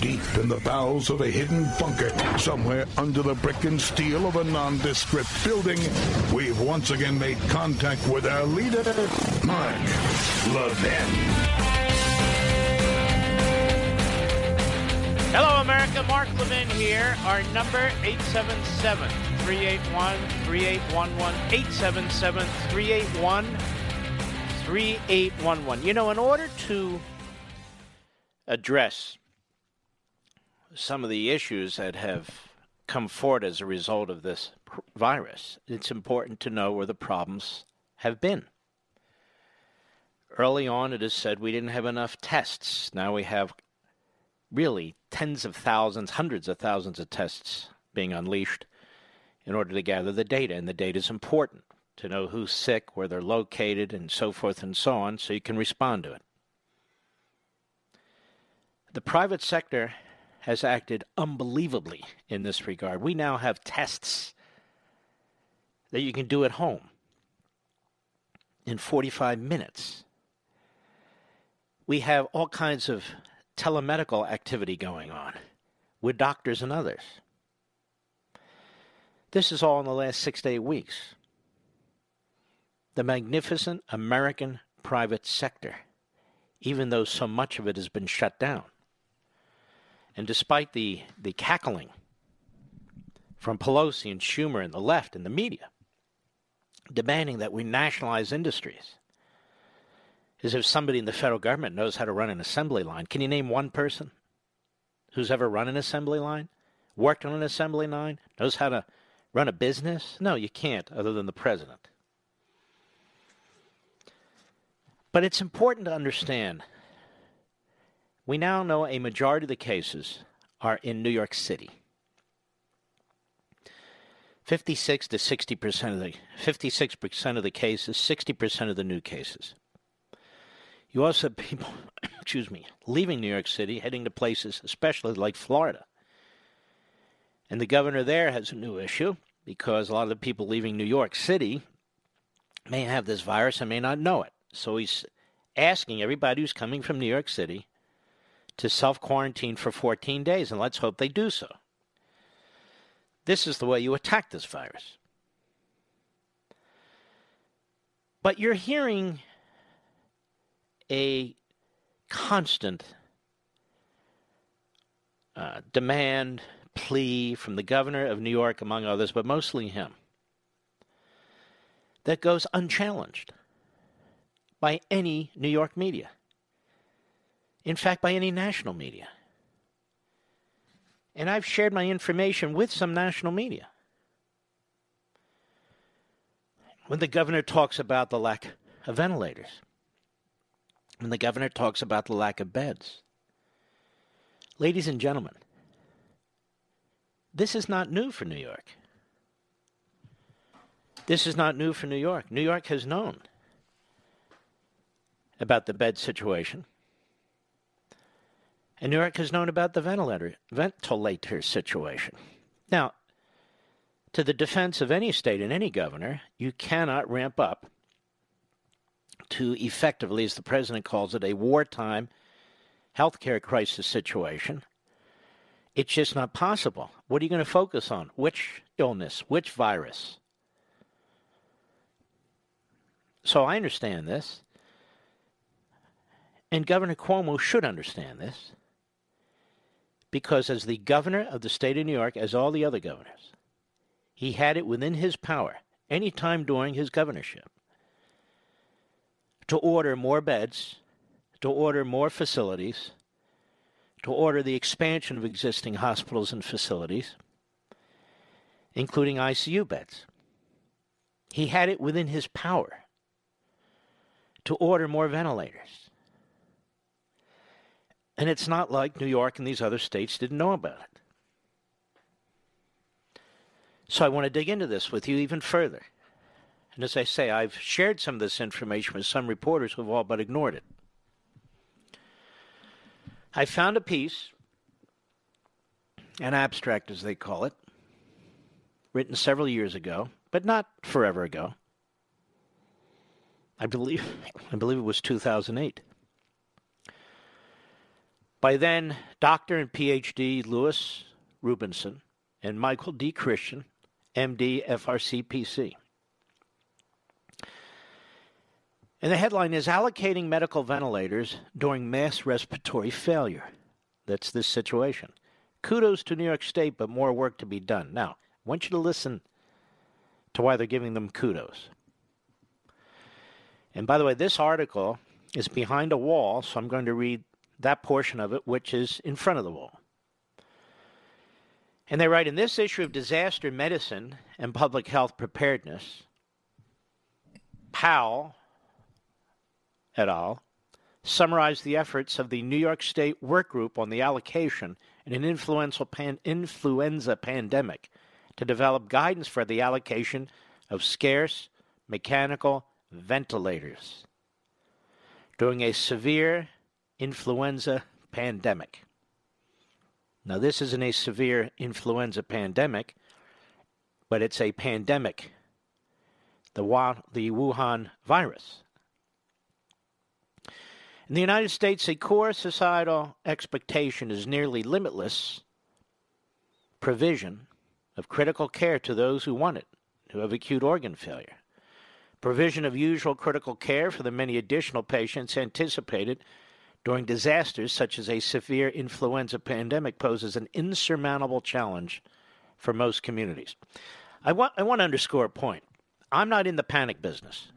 deep in the bowels of a hidden bunker, somewhere under the brick and steel of a nondescript building, we've once again made contact with our leader, Mark Levin. Hello, America. Mark Levin here. Our number 877 381 3811. 877 381 3811. You know, in order to address some of the issues that have come forward as a result of this virus, it's important to know where the problems have been. Early on, it is said we didn't have enough tests. Now we have really tens of thousands, hundreds of thousands of tests being unleashed in order to gather the data, and the data is important to know who's sick, where they're located, and so forth and so on, so you can respond to it. The private sector has acted unbelievably in this regard. We now have tests that you can do at home in 45 minutes. We have all kinds of telemedical activity going on with doctors and others. This is all in the last six to eight weeks the magnificent American private sector, even though so much of it has been shut down. And despite the, the cackling from Pelosi and Schumer and the left and the media demanding that we nationalize industries, as if somebody in the federal government knows how to run an assembly line. Can you name one person who's ever run an assembly line, worked on an assembly line, knows how to run a business? No, you can't, other than the president. But it's important to understand we now know a majority of the cases are in New York City. 56 to 60 percent of the 56 percent of the cases, 60 percent of the new cases. You also have people, excuse me, leaving New York City, heading to places, especially like Florida. And the governor there has a new issue because a lot of the people leaving New York City may have this virus and may not know it. So he's asking everybody who's coming from New York City to self quarantine for 14 days, and let's hope they do so. This is the way you attack this virus. But you're hearing a constant uh, demand, plea from the governor of New York, among others, but mostly him, that goes unchallenged by any New York media. In fact, by any national media. And I've shared my information with some national media. When the governor talks about the lack of ventilators, when the governor talks about the lack of beds, ladies and gentlemen, this is not new for New York. This is not new for New York. New York has known about the bed situation. And New York has known about the ventilator, ventilator situation. Now, to the defense of any state and any governor, you cannot ramp up to effectively, as the president calls it, a wartime healthcare crisis situation. It's just not possible. What are you going to focus on? Which illness? Which virus? So I understand this. And Governor Cuomo should understand this because, as the governor of the state of New York, as all the other governors, he had it within his power any time during his governorship to order more beds, to order more facilities, to order the expansion of existing hospitals and facilities, including ICU beds. He had it within his power to order more ventilators and it's not like New York and these other states didn't know about it. So I want to dig into this with you even further. And as I say, I've shared some of this information with some reporters who have all but ignored it. I found a piece, an abstract as they call it, written several years ago, but not forever ago. I believe I believe it was 2008. By then, Dr. and PhD Lewis Rubinson and Michael D. Christian, MD, FRCPC. And the headline is Allocating Medical Ventilators During Mass Respiratory Failure. That's this situation. Kudos to New York State, but more work to be done. Now, I want you to listen to why they're giving them kudos. And by the way, this article is behind a wall, so I'm going to read that portion of it, which is in front of the wall. And they write in this issue of Disaster Medicine and Public Health Preparedness, Powell et al. summarized the efforts of the New York State Work Group on the allocation in an influenza, pan- influenza pandemic to develop guidance for the allocation of scarce mechanical ventilators during a severe influenza pandemic. Now, this isn't a severe influenza pandemic, but it's a pandemic, the, the Wuhan virus. In the United States, a core societal expectation is nearly limitless provision of critical care to those who want it, who have acute organ failure. Provision of usual critical care for the many additional patients anticipated during disasters such as a severe influenza pandemic poses an insurmountable challenge for most communities. I want, I want to underscore a point. I'm not in the panic business.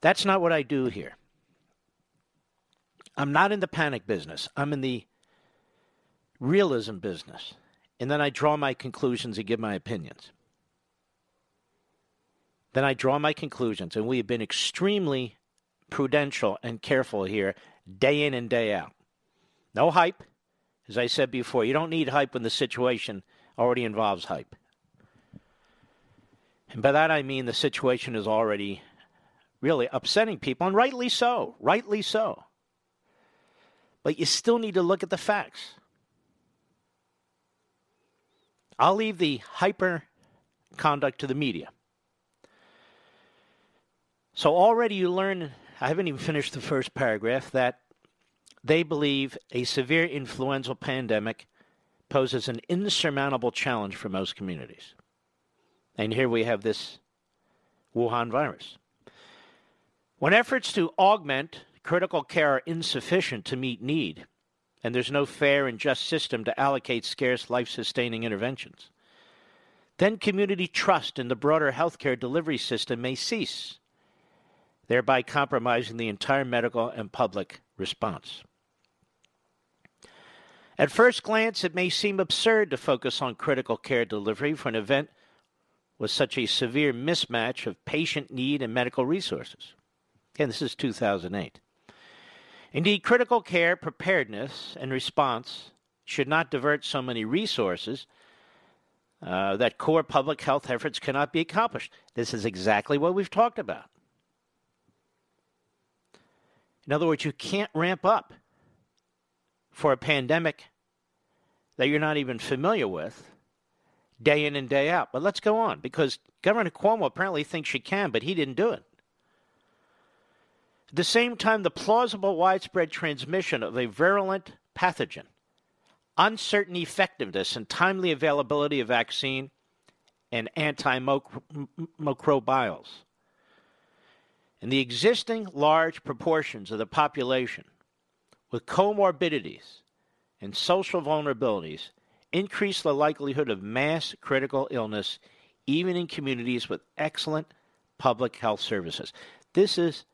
That's not what I do here. I'm not in the panic business. I'm in the realism business. And then I draw my conclusions and give my opinions. Then I draw my conclusions. And we have been extremely prudential and careful here, day in and day out. No hype. As I said before, you don't need hype when the situation already involves hype. And by that I mean the situation is already really upsetting people, and rightly so. Rightly so. But you still need to look at the facts. I'll leave the hyper conduct to the media. So already you learn, I haven't even finished the first paragraph, that they believe a severe influenza pandemic poses an insurmountable challenge for most communities. And here we have this Wuhan virus. When efforts to augment critical care are insufficient to meet need, and there's no fair and just system to allocate scarce life sustaining interventions. Then community trust in the broader healthcare delivery system may cease, thereby compromising the entire medical and public response. At first glance, it may seem absurd to focus on critical care delivery for an event with such a severe mismatch of patient need and medical resources. Again, this is 2008. Indeed, critical care preparedness and response should not divert so many resources uh, that core public health efforts cannot be accomplished. This is exactly what we've talked about. In other words, you can't ramp up for a pandemic that you're not even familiar with day in and day out. But let's go on because Governor Cuomo apparently thinks you can, but he didn't do it. At the same time, the plausible widespread transmission of a virulent pathogen, uncertain effectiveness and timely availability of vaccine and antimicrobials, and the existing large proportions of the population with comorbidities and social vulnerabilities increase the likelihood of mass critical illness even in communities with excellent public health services. This is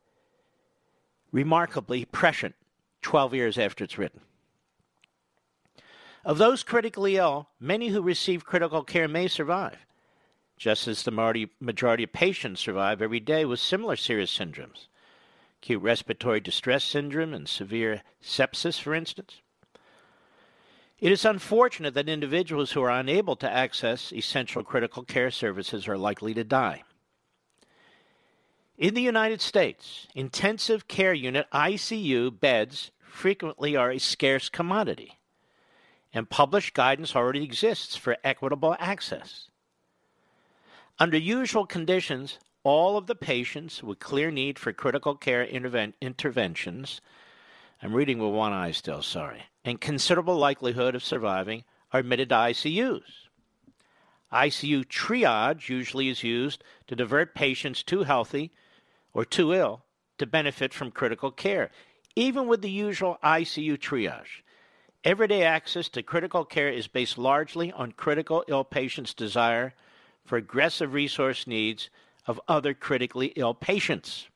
remarkably prescient 12 years after it's written. Of those critically ill, many who receive critical care may survive, just as the majority of patients survive every day with similar serious syndromes. Acute respiratory distress syndrome and severe sepsis, for instance. It is unfortunate that individuals who are unable to access essential critical care services are likely to die. In the United States, intensive care unit ICU beds frequently are a scarce commodity, and published guidance already exists for equitable access. Under usual conditions, all of the patients with clear need for critical care interven- interventions, I'm reading with one eye still, sorry, and considerable likelihood of surviving are admitted to ICUs. ICU triage usually is used to divert patients too healthy or too ill to benefit from critical care. Even with the usual ICU triage, everyday access to critical care is based largely on critical ill patients' desire for aggressive resource needs of other critically ill patients.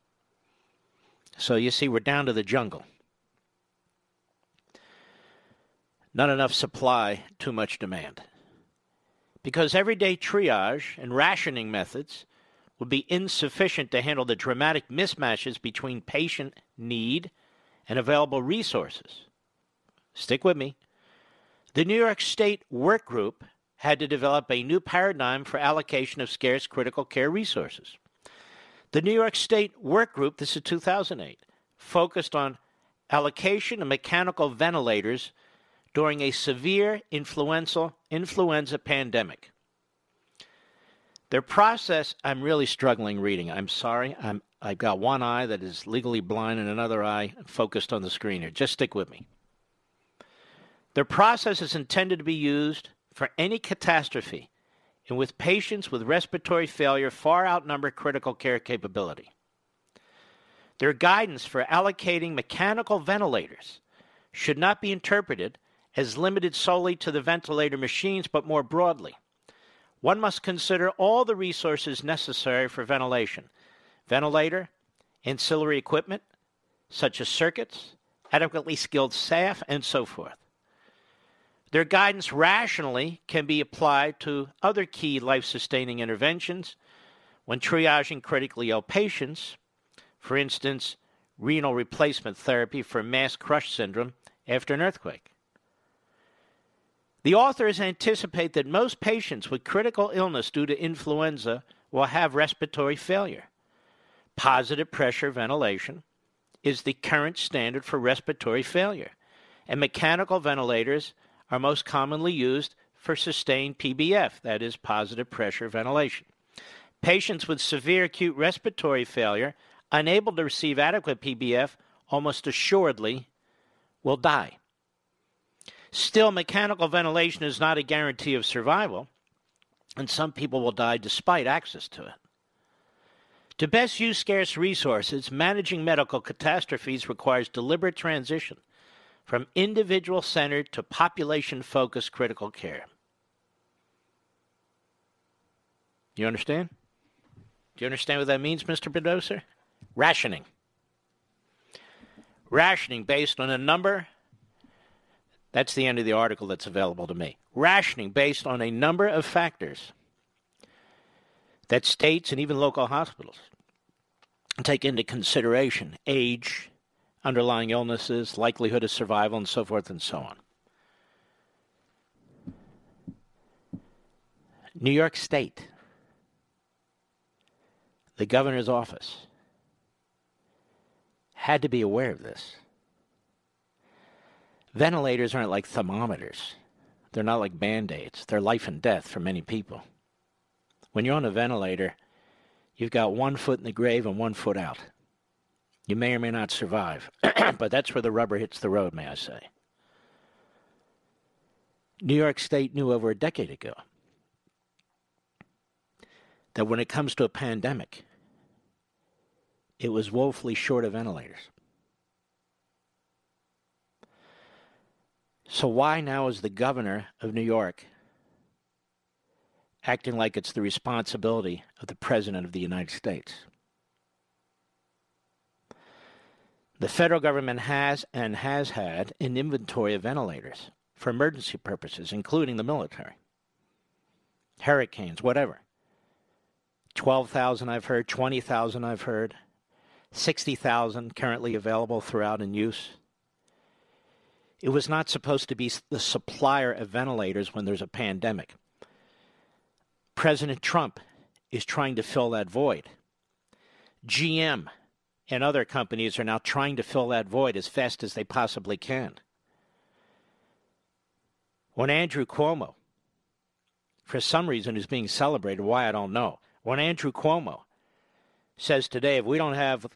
So you see, we're down to the jungle. Not enough supply, too much demand. Because everyday triage and rationing methods would be insufficient to handle the dramatic mismatches between patient need and available resources. Stick with me. The New York State Work Group had to develop a new paradigm for allocation of scarce critical care resources. The New York State Work Group, this is 2008, focused on allocation of mechanical ventilators during a severe influenza, influenza pandemic. Their process, I'm really struggling reading. I'm sorry. I'm, I've got one eye that is legally blind and another eye focused on the screen here. Just stick with me. Their process is intended to be used for any catastrophe and with patients with respiratory failure far outnumber critical care capability. Their guidance for allocating mechanical ventilators should not be interpreted as limited solely to the ventilator machines, but more broadly. One must consider all the resources necessary for ventilation ventilator, ancillary equipment, such as circuits, adequately skilled staff, and so forth. Their guidance rationally can be applied to other key life sustaining interventions when triaging critically ill patients, for instance, renal replacement therapy for mass crush syndrome after an earthquake. The authors anticipate that most patients with critical illness due to influenza will have respiratory failure. Positive pressure ventilation is the current standard for respiratory failure, and mechanical ventilators are most commonly used for sustained PPV, that is, positive pressure ventilation. Patients with severe acute respiratory failure, unable to receive adequate PPV, almost assuredly will die. Still, mechanical ventilation is not a guarantee of survival, and some people will die despite access to it. To best use scarce resources, managing medical catastrophes requires deliberate transition from individual centered to population focused critical care. You understand? Do you understand what that means, Mr. Bedoser? Rationing. Rationing based on a number. That's the end of the article that's available to me. Rationing based on a number of factors that states and even local hospitals take into consideration age, underlying illnesses, likelihood of survival, and so forth and so on. New York State, the governor's office, had to be aware of this. Ventilators aren't like thermometers. They're not like band aids. They're life and death for many people. When you're on a ventilator, you've got one foot in the grave and one foot out. You may or may not survive, but that's where the rubber hits the road, may I say. New York State knew over a decade ago that when it comes to a pandemic, it was woefully short of ventilators. So, why now is the governor of New York acting like it's the responsibility of the President of the United States? The federal government has and has had an inventory of ventilators for emergency purposes, including the military, hurricanes, whatever. 12,000 I've heard, 20,000 I've heard, 60,000 currently available throughout in use. It was not supposed to be the supplier of ventilators when there's a pandemic. President Trump is trying to fill that void. GM and other companies are now trying to fill that void as fast as they possibly can. When Andrew Cuomo, for some reason, is being celebrated, why I don't know, when Andrew Cuomo says today if we don't have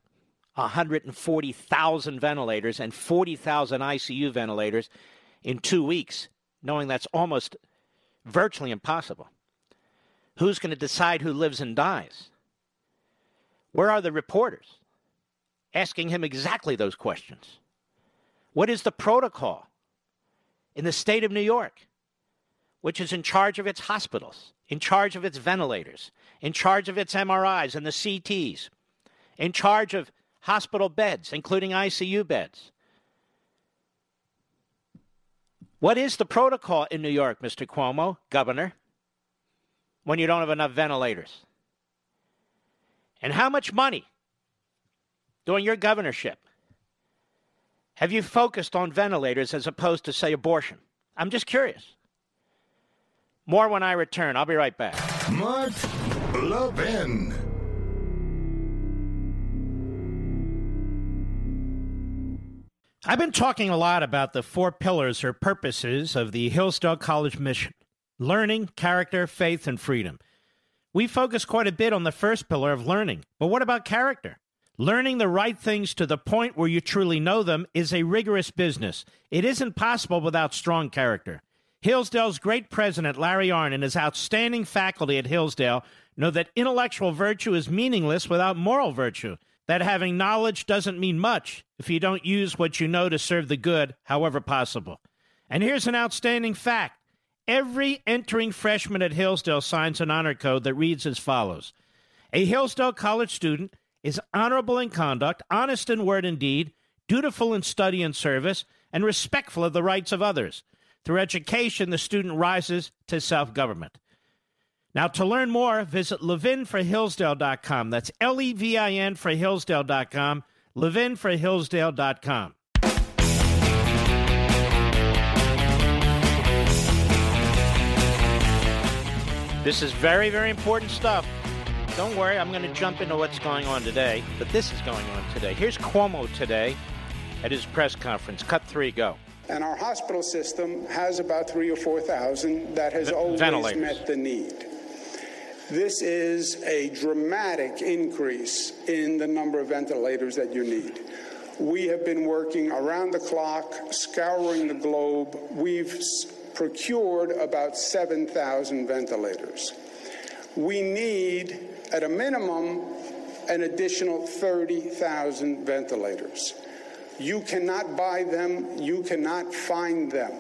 140,000 ventilators and 40,000 ICU ventilators in two weeks, knowing that's almost virtually impossible. Who's going to decide who lives and dies? Where are the reporters asking him exactly those questions? What is the protocol in the state of New York, which is in charge of its hospitals, in charge of its ventilators, in charge of its MRIs and the CTs, in charge of hospital beds, including ICU beds. What is the protocol in New York, Mr. Cuomo, Governor, when you don't have enough ventilators? And how much money during your governorship have you focused on ventilators as opposed to, say, abortion? I'm just curious. More when I return. I'll be right back. Mark Levin. I've been talking a lot about the four pillars or purposes of the Hillsdale College mission learning, character, faith, and freedom. We focus quite a bit on the first pillar of learning, but what about character? Learning the right things to the point where you truly know them is a rigorous business. It isn't possible without strong character. Hillsdale's great president, Larry Arnn, and his outstanding faculty at Hillsdale know that intellectual virtue is meaningless without moral virtue that having knowledge doesn't mean much if you don't use what you know to serve the good, however possible. And here's an outstanding fact every entering freshman at Hillsdale signs an honor code that reads as follows A Hillsdale College student is honorable in conduct, honest in word and deed, dutiful in study and service, and respectful of the rights of others. Through education, the student rises to self government. Now, to learn more, visit levinforhillsdale.com. That's L E V I N for Hillsdale.com, levinforhillsdale.com. This is very, very important stuff. Don't worry, I'm going to jump into what's going on today, but this is going on today. Here's Cuomo today at his press conference. Cut three, go. And our hospital system has about three or 4,000 that has always met the need. This is a dramatic increase in the number of ventilators that you need. We have been working around the clock, scouring the globe. We've procured about 7,000 ventilators. We need, at a minimum, an additional 30,000 ventilators. You cannot buy them, you cannot find them.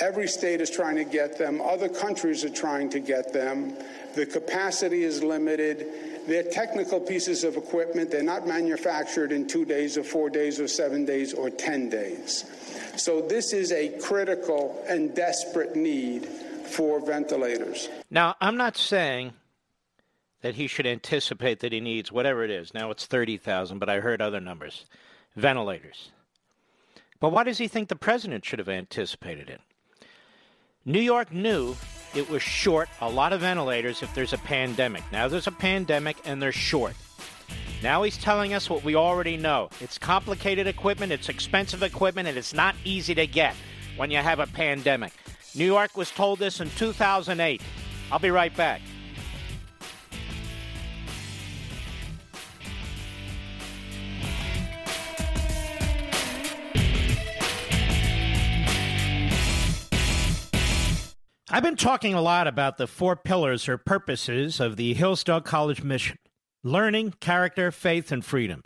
Every state is trying to get them, other countries are trying to get them. The capacity is limited. They're technical pieces of equipment. They're not manufactured in two days or four days or seven days or 10 days. So this is a critical and desperate need for ventilators. Now, I'm not saying that he should anticipate that he needs whatever it is. Now it's 30,000, but I heard other numbers. Ventilators. But why does he think the president should have anticipated it? New York knew it was short a lot of ventilators if there's a pandemic. Now there's a pandemic and they're short. Now he's telling us what we already know. It's complicated equipment, it's expensive equipment, and it's not easy to get when you have a pandemic. New York was told this in 2008. I'll be right back. I've been talking a lot about the four pillars or purposes of the Hillsdale College mission learning, character, faith, and freedom.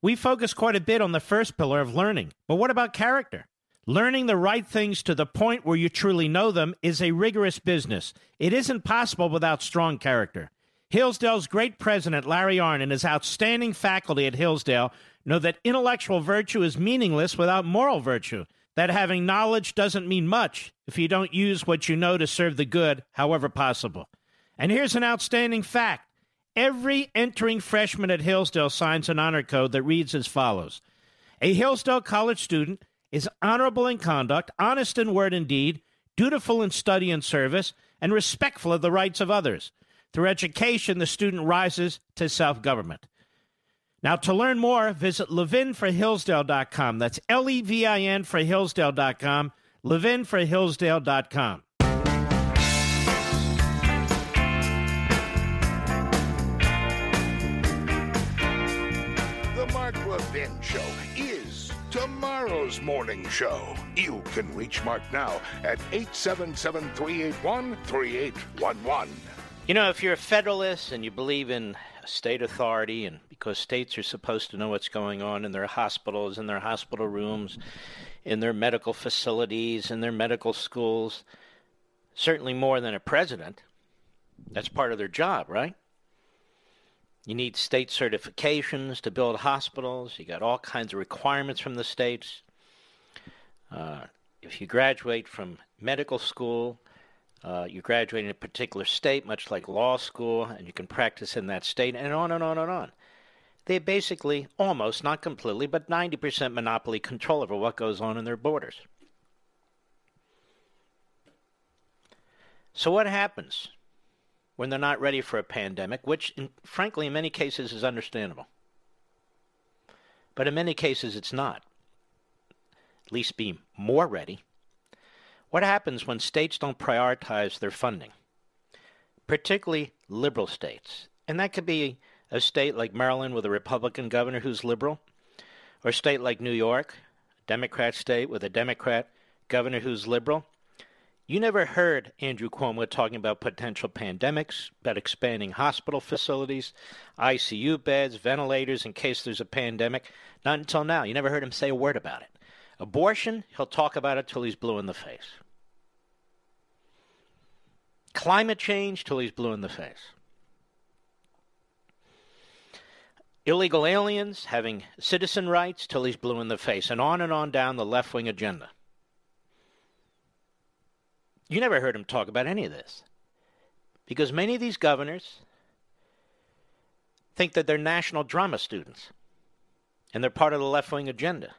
We focus quite a bit on the first pillar of learning, but what about character? Learning the right things to the point where you truly know them is a rigorous business. It isn't possible without strong character. Hillsdale's great president, Larry Arnn, and his outstanding faculty at Hillsdale know that intellectual virtue is meaningless without moral virtue that having knowledge doesn't mean much if you don't use what you know to serve the good, however possible. And here's an outstanding fact every entering freshman at Hillsdale signs an honor code that reads as follows A Hillsdale College student is honorable in conduct, honest in word and deed, dutiful in study and service, and respectful of the rights of others. Through education, the student rises to self government. Now, to learn more, visit levinforhillsdale.com. That's L E V I N for Hillsdale.com. Levinforhillsdale.com. The Mark Levin Show is tomorrow's morning show. You can reach Mark now at 877 381 3811. You know, if you're a Federalist and you believe in state authority, and because states are supposed to know what's going on in their hospitals, in their hospital rooms, in their medical facilities, in their medical schools, certainly more than a president. That's part of their job, right? You need state certifications to build hospitals. You got all kinds of requirements from the states. Uh, if you graduate from medical school, uh, you graduate in a particular state, much like law school, and you can practice in that state, and on and on and on. They basically, almost, not completely, but 90% monopoly control over what goes on in their borders. So, what happens when they're not ready for a pandemic, which, in, frankly, in many cases is understandable? But in many cases, it's not. At least be more ready. What happens when states don't prioritize their funding? Particularly liberal states. And that could be a state like Maryland with a Republican governor who's liberal, or a state like New York, a Democrat state with a Democrat governor who's liberal. You never heard Andrew Cuomo talking about potential pandemics, about expanding hospital facilities, ICU beds, ventilators in case there's a pandemic. Not until now. You never heard him say a word about it. Abortion, he'll talk about it till he's blue in the face. Climate change, till he's blue in the face. Illegal aliens having citizen rights, till he's blue in the face, and on and on down the left wing agenda. You never heard him talk about any of this. Because many of these governors think that they're national drama students and they're part of the left wing agenda.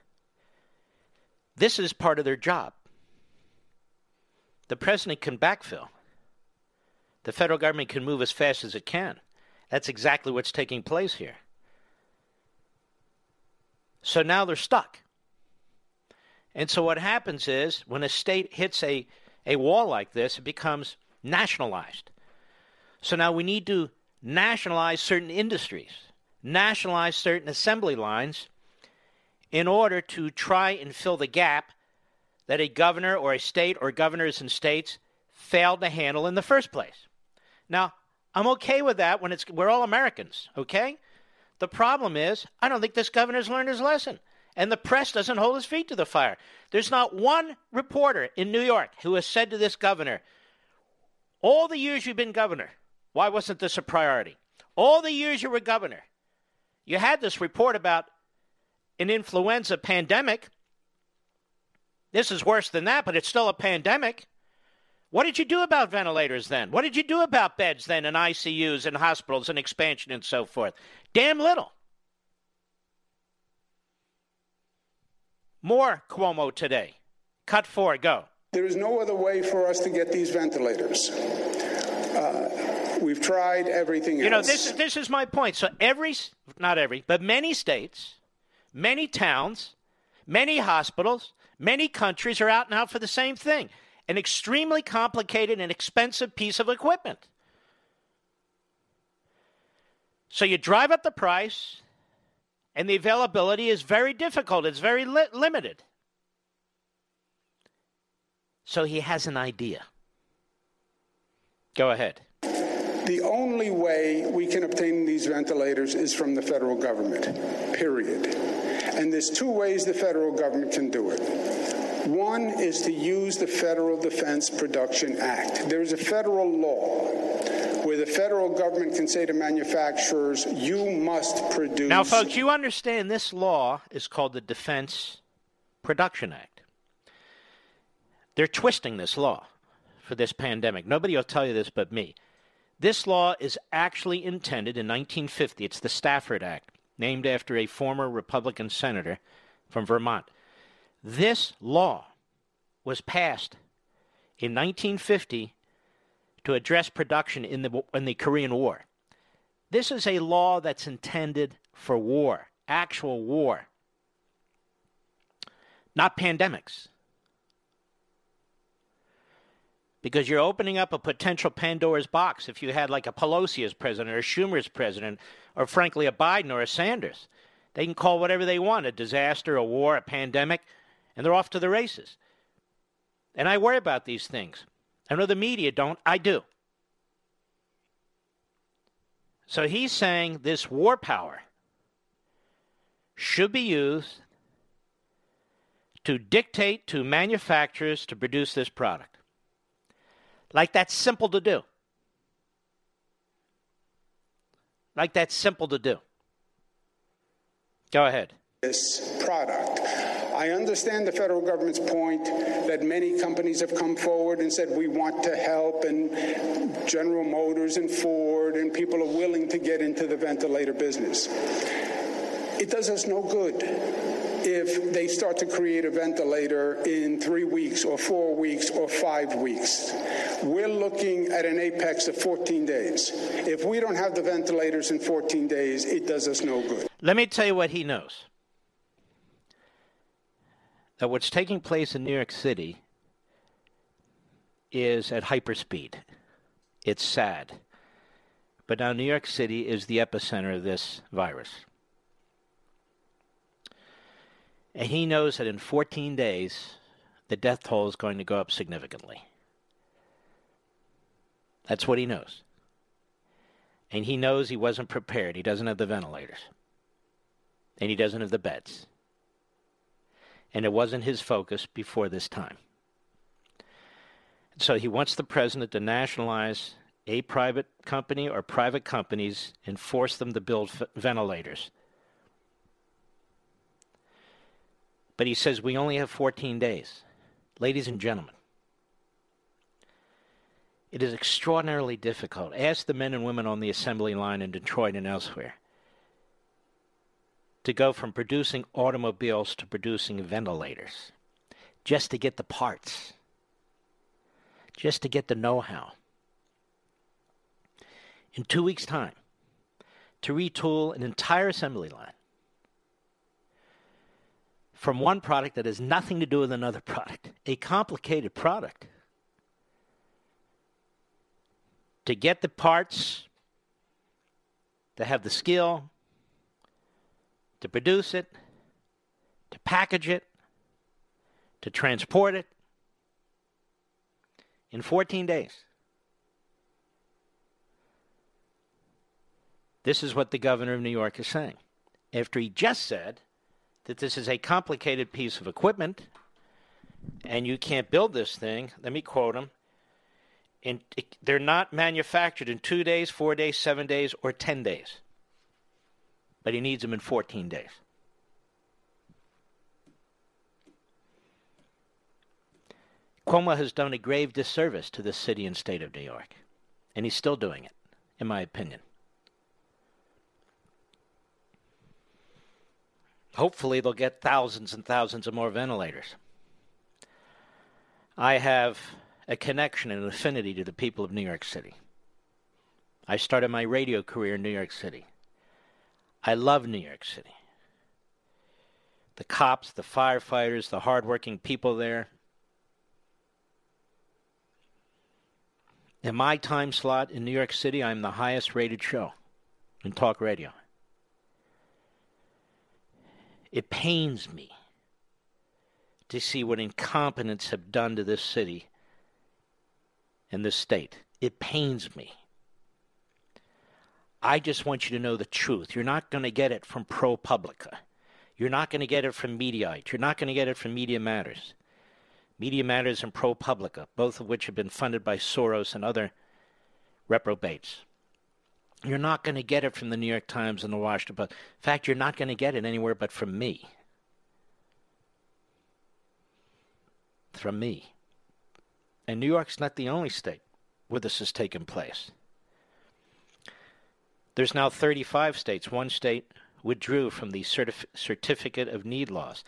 This is part of their job. The president can backfill. The federal government can move as fast as it can. That's exactly what's taking place here. So now they're stuck. And so what happens is when a state hits a, a wall like this, it becomes nationalized. So now we need to nationalize certain industries, nationalize certain assembly lines in order to try and fill the gap that a governor or a state or governors and states failed to handle in the first place. Now, I'm okay with that when it's we're all Americans, okay? The problem is, I don't think this governor's learned his lesson. And the press doesn't hold his feet to the fire. There's not one reporter in New York who has said to this governor, All the years you've been governor, why wasn't this a priority? All the years you were governor, you had this report about an influenza pandemic. This is worse than that, but it's still a pandemic. What did you do about ventilators then? What did you do about beds then in ICUs and hospitals and expansion and so forth? Damn little. More Cuomo today. Cut four, go. There is no other way for us to get these ventilators. Uh, we've tried everything you else. know, this, this is my point. So, every, not every, but many states Many towns, many hospitals, many countries are out now for the same thing an extremely complicated and expensive piece of equipment. So you drive up the price, and the availability is very difficult, it's very li- limited. So he has an idea. Go ahead. The only way we can obtain these ventilators is from the federal government, period. And there's two ways the federal government can do it. One is to use the Federal Defense Production Act. There is a federal law where the federal government can say to manufacturers, you must produce. Now, folks, you understand this law is called the Defense Production Act. They're twisting this law for this pandemic. Nobody will tell you this but me. This law is actually intended in 1950, it's the Stafford Act named after a former Republican senator from Vermont. This law was passed in 1950 to address production in the, in the Korean War. This is a law that's intended for war, actual war, not pandemics. Because you're opening up a potential Pandora's box if you had like a Pelosi as president or Schumer as president, or frankly a Biden or a Sanders. They can call whatever they want a disaster, a war, a pandemic, and they're off to the races. And I worry about these things. I know the media don't. I do. So he's saying this war power should be used to dictate to manufacturers to produce this product. Like that's simple to do. Like that's simple to do. Go ahead. This product. I understand the federal government's point that many companies have come forward and said we want to help, and General Motors and Ford and people are willing to get into the ventilator business. It does us no good if they start to create a ventilator in three weeks or four weeks or five weeks. We're looking at an apex of 14 days. If we don't have the ventilators in 14 days, it does us no good. Let me tell you what he knows that what's taking place in New York City is at hyperspeed. It's sad. But now New York City is the epicenter of this virus. And he knows that in 14 days, the death toll is going to go up significantly. That's what he knows. And he knows he wasn't prepared. He doesn't have the ventilators. And he doesn't have the beds and it wasn't his focus before this time. So he wants the president to nationalize a private company or private companies and force them to build f- ventilators. But he says we only have 14 days. Ladies and gentlemen, it is extraordinarily difficult. Ask the men and women on the assembly line in Detroit and elsewhere to go from producing automobiles to producing ventilators just to get the parts, just to get the know how. In two weeks' time, to retool an entire assembly line from one product that has nothing to do with another product, a complicated product, to get the parts, to have the skill, to produce it, to package it, to transport it in 14 days. This is what the governor of New York is saying. After he just said that this is a complicated piece of equipment and you can't build this thing, let me quote him. In, they're not manufactured in two days, four days, seven days, or 10 days but he needs them in 14 days. Cuomo has done a grave disservice to the city and state of New York, and he's still doing it, in my opinion. Hopefully, they'll get thousands and thousands of more ventilators. I have a connection and an affinity to the people of New York City. I started my radio career in New York City. I love New York City. The cops, the firefighters, the hardworking people there. In my time slot in New York City, I'm the highest rated show in talk radio. It pains me to see what incompetents have done to this city and this state. It pains me. I just want you to know the truth. You're not going to get it from ProPublica. You're not going to get it from Mediaite. You're not going to get it from Media Matters. Media Matters and ProPublica, both of which have been funded by Soros and other reprobates. You're not going to get it from the New York Times and the Washington Post. In fact, you're not going to get it anywhere but from me. From me. And New York's not the only state where this has taken place. There's now 35 states. One state withdrew from the certif- certificate of need laws.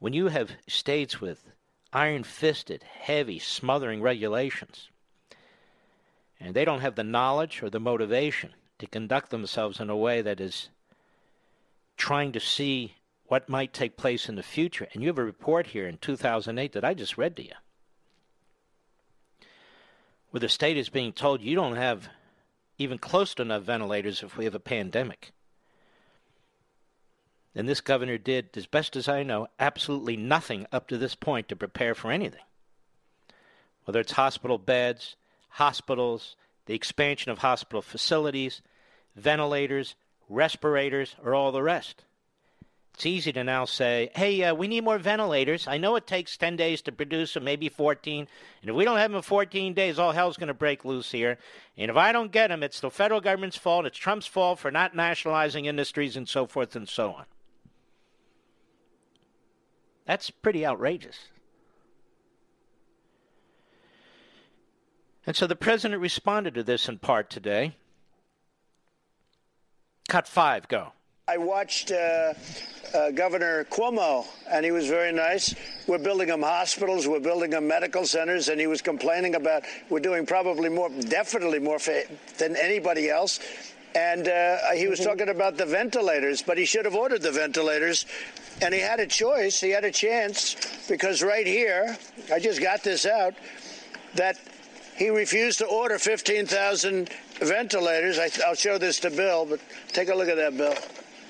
When you have states with iron fisted, heavy, smothering regulations, and they don't have the knowledge or the motivation to conduct themselves in a way that is trying to see what might take place in the future. And you have a report here in 2008 that I just read to you, where the state is being told you don't have even close to enough ventilators if we have a pandemic. And this governor did, as best as I know, absolutely nothing up to this point to prepare for anything. Whether it's hospital beds, hospitals, the expansion of hospital facilities, ventilators, respirators, or all the rest. It's easy to now say, hey, uh, we need more ventilators. I know it takes 10 days to produce them, maybe 14. And if we don't have them in 14 days, all hell's going to break loose here. And if I don't get them, it's the federal government's fault. It's Trump's fault for not nationalizing industries and so forth and so on. That's pretty outrageous. And so the president responded to this in part today. Cut five, go. I watched uh, uh, Governor Cuomo, and he was very nice. We're building them hospitals, we're building them medical centers, and he was complaining about we're doing probably more, definitely more fa- than anybody else. And uh, he was mm-hmm. talking about the ventilators, but he should have ordered the ventilators. And he had a choice, he had a chance, because right here, I just got this out, that he refused to order 15,000 ventilators. I, will show this to Bill, but take a look at that, Bill.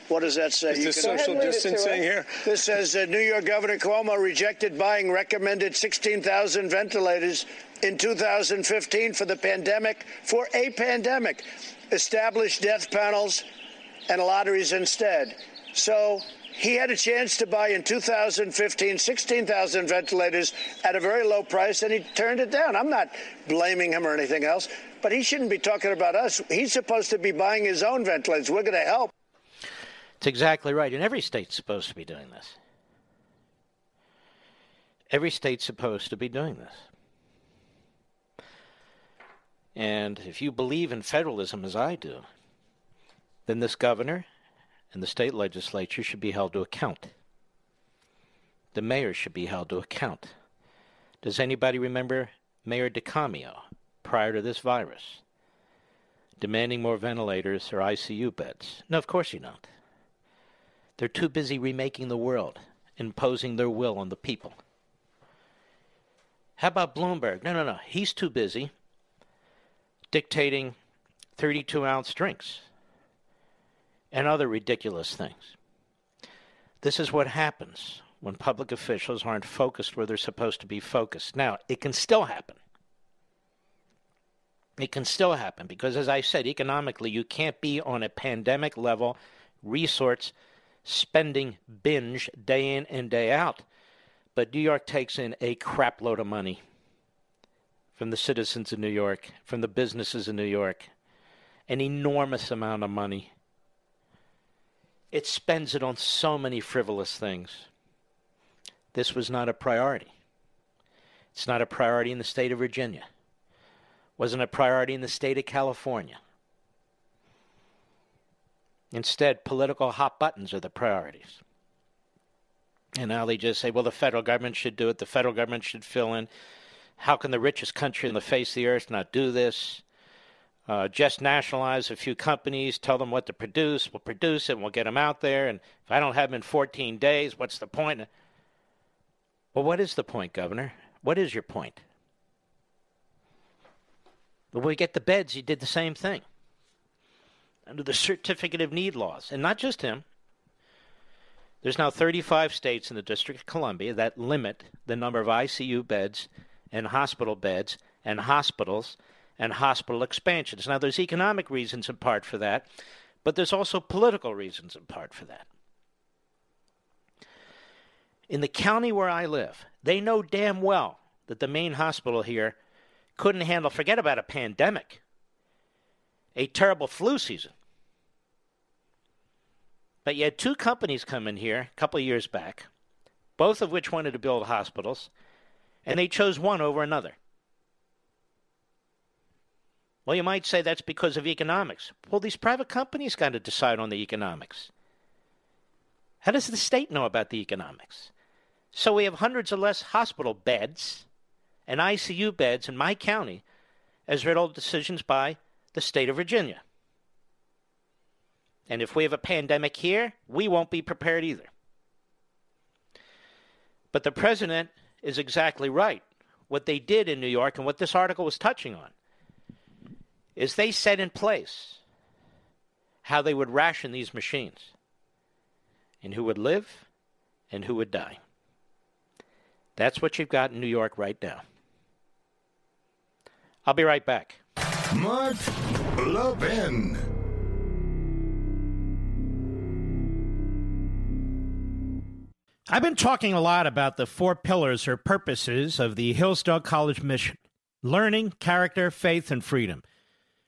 What does that say? Is this social distancing here? This says uh, New York Governor Cuomo rejected buying recommended 16,000 ventilators in 2015 for the pandemic, for a pandemic. Established death panels and lotteries instead. So he had a chance to buy in 2015 16,000 ventilators at a very low price, and he turned it down. I'm not blaming him or anything else, but he shouldn't be talking about us. He's supposed to be buying his own ventilators. We're going to help. It's exactly right. And every state's supposed to be doing this. Every state's supposed to be doing this. And if you believe in federalism as I do, then this governor and the state legislature should be held to account. The mayor should be held to account. Does anybody remember Mayor DeCamio prior to this virus demanding more ventilators or ICU beds? No, of course you don't. They're too busy remaking the world, imposing their will on the people. How about Bloomberg? No, no, no. He's too busy dictating 32 ounce drinks and other ridiculous things. This is what happens when public officials aren't focused where they're supposed to be focused. Now, it can still happen. It can still happen because, as I said, economically, you can't be on a pandemic level resource spending binge day in and day out. But New York takes in a crapload of money from the citizens of New York, from the businesses in New York, an enormous amount of money. It spends it on so many frivolous things. This was not a priority. It's not a priority in the state of Virginia. Wasn't a priority in the state of California. Instead, political hot buttons are the priorities. And now they just say, well, the federal government should do it. The federal government should fill in. How can the richest country on the face of the earth not do this? Uh, just nationalize a few companies, tell them what to produce. We'll produce it and we'll get them out there. And if I don't have them in 14 days, what's the point? Well, what is the point, Governor? What is your point? When we get the beds, you did the same thing under the certificate of need laws. And not just him. There's now 35 states in the District of Columbia that limit the number of ICU beds and hospital beds and hospitals and hospital expansions. Now, there's economic reasons in part for that, but there's also political reasons in part for that. In the county where I live, they know damn well that the main hospital here couldn't handle, forget about a pandemic a terrible flu season. But you had two companies come in here a couple of years back, both of which wanted to build hospitals, and they chose one over another. Well, you might say that's because of economics. Well, these private companies got to decide on the economics. How does the state know about the economics? So we have hundreds of less hospital beds and ICU beds in my county as a result of decisions by the state of Virginia. And if we have a pandemic here, we won't be prepared either. But the president is exactly right. What they did in New York and what this article was touching on is they set in place how they would ration these machines and who would live and who would die. That's what you've got in New York right now. I'll be right back. Mark Levin. I've been talking a lot about the four pillars or purposes of the Hillsdale College mission learning, character, faith, and freedom.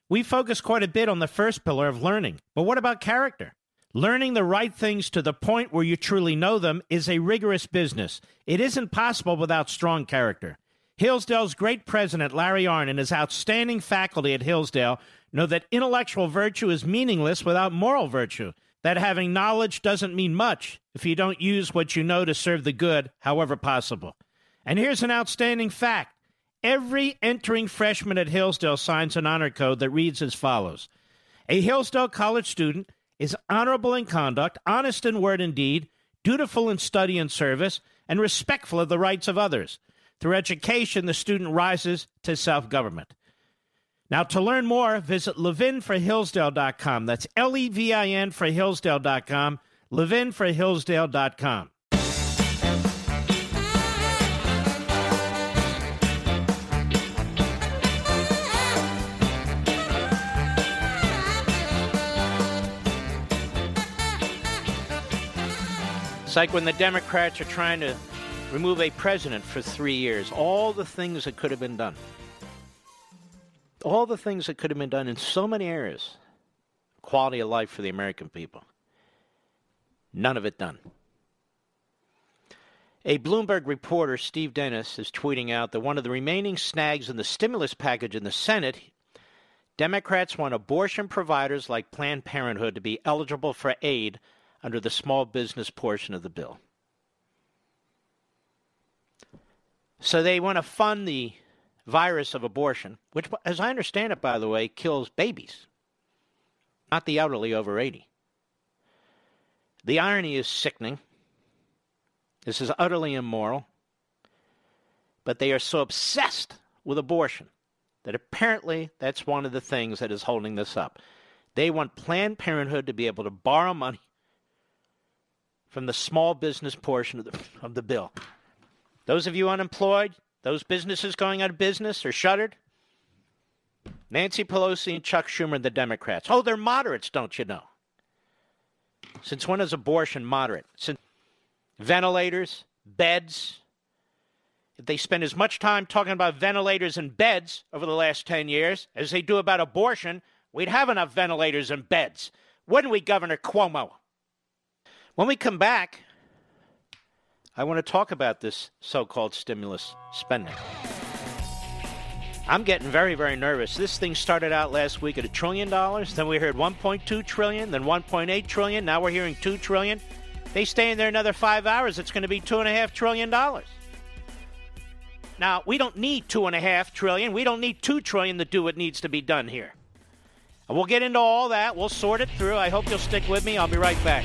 We focus quite a bit on the first pillar of learning, but what about character? Learning the right things to the point where you truly know them is a rigorous business. It isn't possible without strong character. Hillsdale's great president, Larry Arnn, and his outstanding faculty at Hillsdale know that intellectual virtue is meaningless without moral virtue, that having knowledge doesn't mean much if you don't use what you know to serve the good, however possible. And here's an outstanding fact every entering freshman at Hillsdale signs an honor code that reads as follows A Hillsdale College student is honorable in conduct, honest in word and deed, dutiful in study and service, and respectful of the rights of others. Through education, the student rises to self government. Now, to learn more, visit levinforhillsdale.com. That's L E V I N for Hillsdale.com, levinforhillsdale.com. It's like when the Democrats are trying to remove a president for three years. All the things that could have been done. All the things that could have been done in so many areas. Quality of life for the American people. None of it done. A Bloomberg reporter, Steve Dennis, is tweeting out that one of the remaining snags in the stimulus package in the Senate, Democrats want abortion providers like Planned Parenthood to be eligible for aid under the small business portion of the bill. So they want to fund the virus of abortion, which, as I understand it, by the way, kills babies, not the elderly over 80. The irony is sickening. This is utterly immoral. But they are so obsessed with abortion that apparently that's one of the things that is holding this up. They want Planned Parenthood to be able to borrow money from the small business portion of the, of the bill. Those of you unemployed, those businesses going out of business or shuttered, Nancy Pelosi and Chuck Schumer and the Democrats. Oh, they're moderates, don't you know? Since when is abortion moderate? Since ventilators, beds. If they spend as much time talking about ventilators and beds over the last 10 years as they do about abortion, we'd have enough ventilators and beds. Wouldn't we, Governor Cuomo? When we come back, I want to talk about this so called stimulus spending. I'm getting very, very nervous. This thing started out last week at a trillion dollars, then we heard 1.2 trillion, then 1.8 trillion, now we're hearing 2 trillion. They stay in there another five hours, it's going to be $2.5 trillion. Now, we don't need 2.5 trillion. We don't need 2 trillion to do what needs to be done here. And we'll get into all that. We'll sort it through. I hope you'll stick with me. I'll be right back.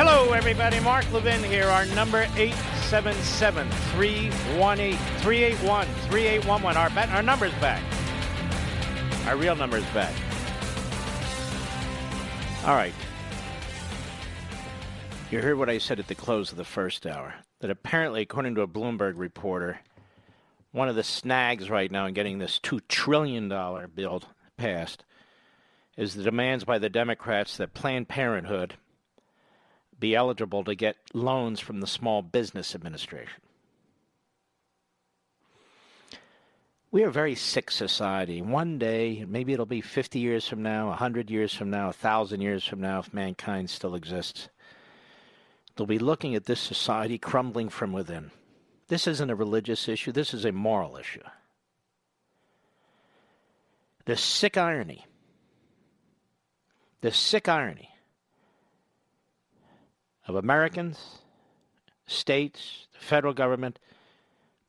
Hello, everybody. Mark Levin here. Our number 877 318 381 3811. Our, ba- our number's back. Our real number's back. All right. You heard what I said at the close of the first hour that apparently, according to a Bloomberg reporter, one of the snags right now in getting this $2 trillion bill passed is the demands by the Democrats that Planned Parenthood be eligible to get loans from the Small Business Administration. We are a very sick society. One day, maybe it'll be 50 years from now, 100 years from now, 1,000 years from now, if mankind still exists, they'll be looking at this society crumbling from within. This isn't a religious issue, this is a moral issue. The sick irony, the sick irony of Americans, states, the federal government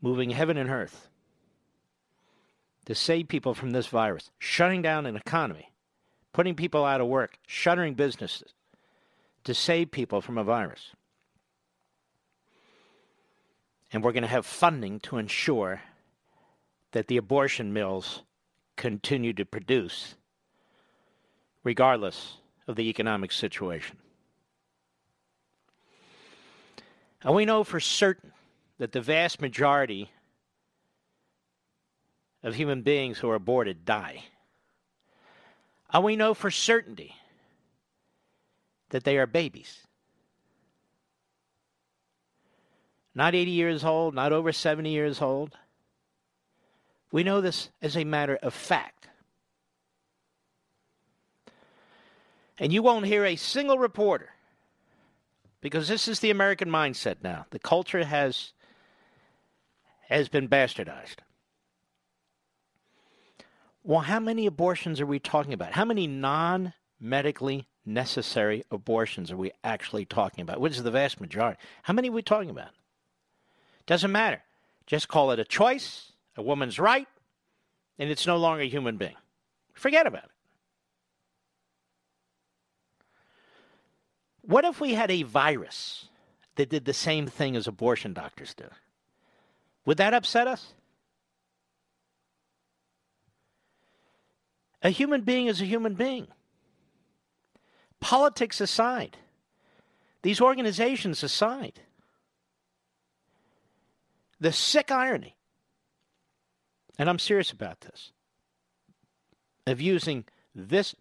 moving heaven and earth to save people from this virus, shutting down an economy, putting people out of work, shuttering businesses to save people from a virus. And we're going to have funding to ensure that the abortion mills continue to produce, regardless of the economic situation. And we know for certain that the vast majority of human beings who are aborted die. And we know for certainty that they are babies. Not 80 years old, not over 70 years old. We know this as a matter of fact. And you won't hear a single reporter, because this is the American mindset now. The culture has, has been bastardized. Well, how many abortions are we talking about? How many non medically necessary abortions are we actually talking about? Which is the vast majority. How many are we talking about? Doesn't matter. Just call it a choice, a woman's right, and it's no longer a human being. Forget about it. What if we had a virus that did the same thing as abortion doctors do? Would that upset us? A human being is a human being. Politics aside, these organizations aside, the sick irony, and I'm serious about this, of using this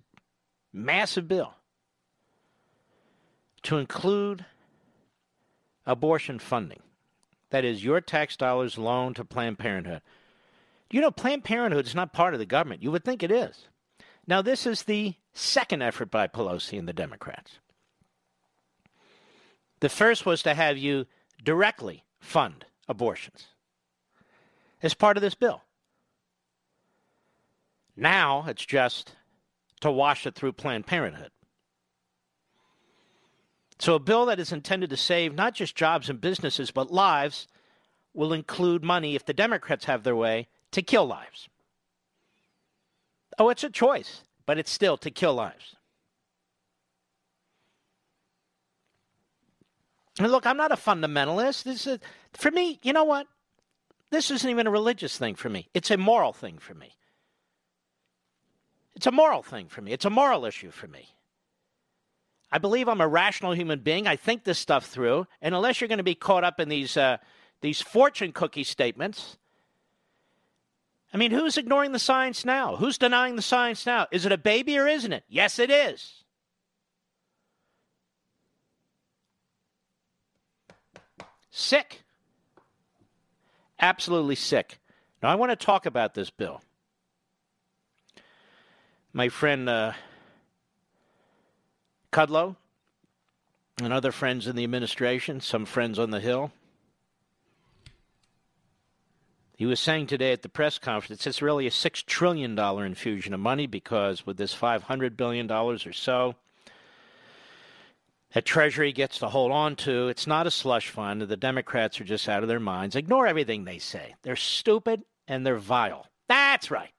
massive bill to include abortion funding. That is, your tax dollars loaned to Planned Parenthood. You know, Planned Parenthood is not part of the government. You would think it is. Now, this is the second effort by Pelosi and the Democrats. The first was to have you directly fund abortions as part of this bill. Now it's just to wash it through Planned Parenthood. So, a bill that is intended to save not just jobs and businesses, but lives will include money, if the Democrats have their way, to kill lives. Oh, it's a choice, but it's still to kill lives. And look, I'm not a fundamentalist. This is for me, you know what? This isn't even a religious thing for me. It's a moral thing for me. It's a moral thing for me. It's a moral issue for me. I believe I'm a rational human being. I think this stuff through, and unless you're going to be caught up in these uh, these fortune cookie statements, I mean, who's ignoring the science now? Who's denying the science now? Is it a baby or isn't it? Yes, it is. Sick. Absolutely sick. Now, I want to talk about this bill. My friend uh, Kudlow and other friends in the administration, some friends on the Hill, he was saying today at the press conference it's really a $6 trillion infusion of money because with this $500 billion or so that Treasury gets to hold on to, it's not a slush fund. The Democrats are just out of their minds. Ignore everything they say. They're stupid and they're vile. That's right.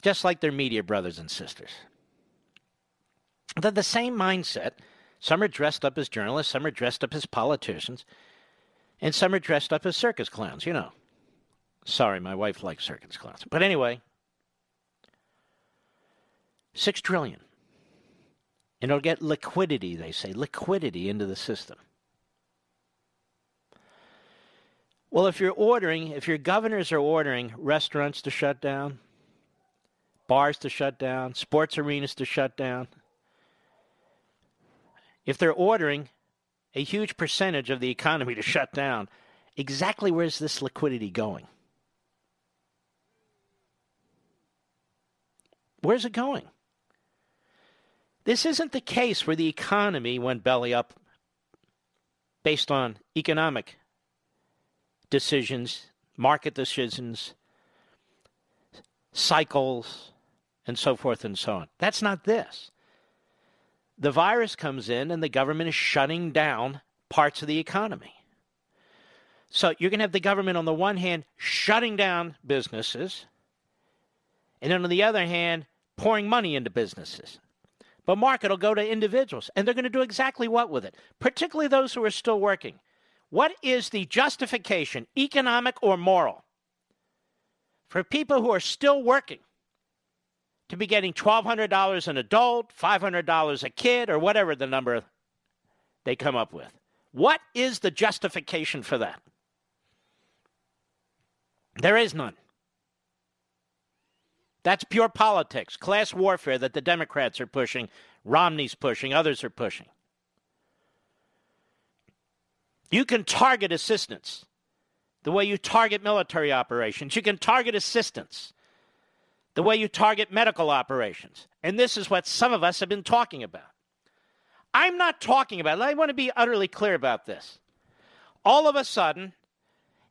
Just like their media brothers and sisters. They're the same mindset. Some are dressed up as journalists, some are dressed up as politicians. And some are dressed up as circus clowns, you know. Sorry, my wife likes circus clowns. But anyway, six trillion. And it'll get liquidity, they say, liquidity into the system. Well, if you're ordering, if your governors are ordering restaurants to shut down, bars to shut down, sports arenas to shut down, if they're ordering a huge percentage of the economy to shut down, exactly where's this liquidity going? Where's it going? This isn't the case where the economy went belly up based on economic decisions, market decisions, cycles, and so forth and so on. That's not this. The virus comes in and the government is shutting down parts of the economy. So you're going to have the government, on the one hand, shutting down businesses, and then on the other hand, pouring money into businesses. But market will go to individuals, and they're going to do exactly what with it, particularly those who are still working. What is the justification, economic or moral, for people who are still working to be getting $1,200 an adult, $500 a kid, or whatever the number they come up with? What is the justification for that? There is none. That's pure politics, class warfare that the Democrats are pushing, Romney's pushing, others are pushing. You can target assistance the way you target military operations. You can target assistance the way you target medical operations. And this is what some of us have been talking about. I'm not talking about, I want to be utterly clear about this. All of a sudden,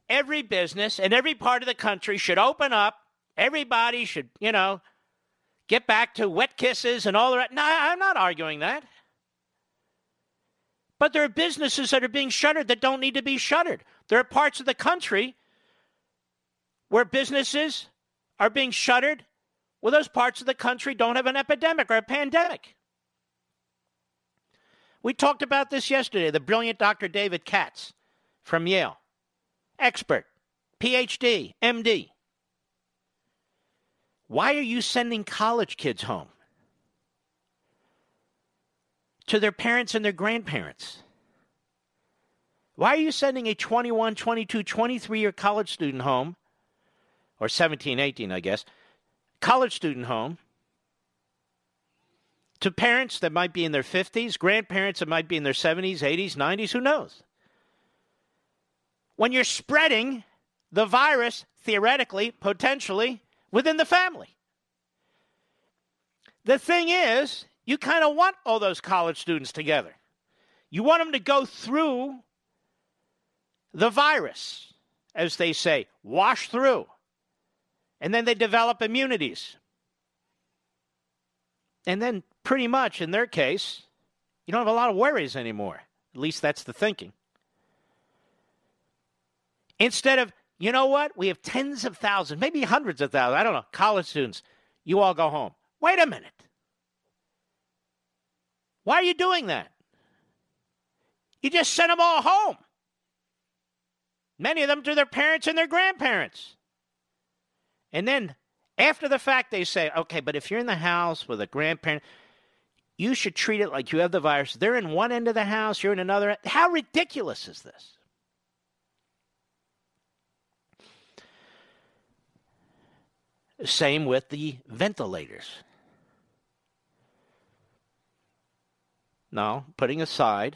every business and every part of the country should open up. Everybody should, you know, get back to wet kisses and all that. No, I'm not arguing that. But there are businesses that are being shuttered that don't need to be shuttered. There are parts of the country where businesses are being shuttered where those parts of the country don't have an epidemic or a pandemic. We talked about this yesterday. The brilliant Dr. David Katz from Yale, expert, PhD, MD. Why are you sending college kids home? to their parents and their grandparents. Why are you sending a 21, 22, 23 year college student home, or 17, 18, I guess, college student home, to parents that might be in their 50s, grandparents that might be in their 70s, 80s, 90s, who knows? When you're spreading the virus, theoretically, potentially, within the family. The thing is, you kind of want all those college students together. You want them to go through the virus, as they say, wash through. And then they develop immunities. And then, pretty much in their case, you don't have a lot of worries anymore. At least that's the thinking. Instead of, you know what, we have tens of thousands, maybe hundreds of thousands, I don't know, college students, you all go home. Wait a minute. Why are you doing that? You just sent them all home. Many of them to their parents and their grandparents. And then after the fact, they say, okay, but if you're in the house with a grandparent, you should treat it like you have the virus. They're in one end of the house, you're in another. How ridiculous is this? Same with the ventilators. Now, putting aside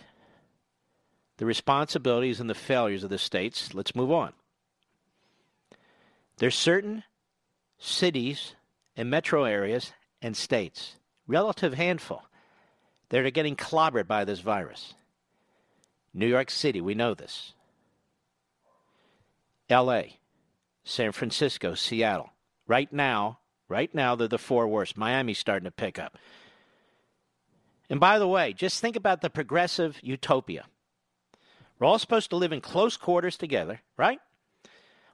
the responsibilities and the failures of the states, let's move on. There's certain cities and metro areas and states, relative handful, that are getting clobbered by this virus. New York City, we know this. LA, San Francisco, Seattle. Right now, right now, they're the four worst. Miami's starting to pick up. And by the way, just think about the progressive utopia. We're all supposed to live in close quarters together, right?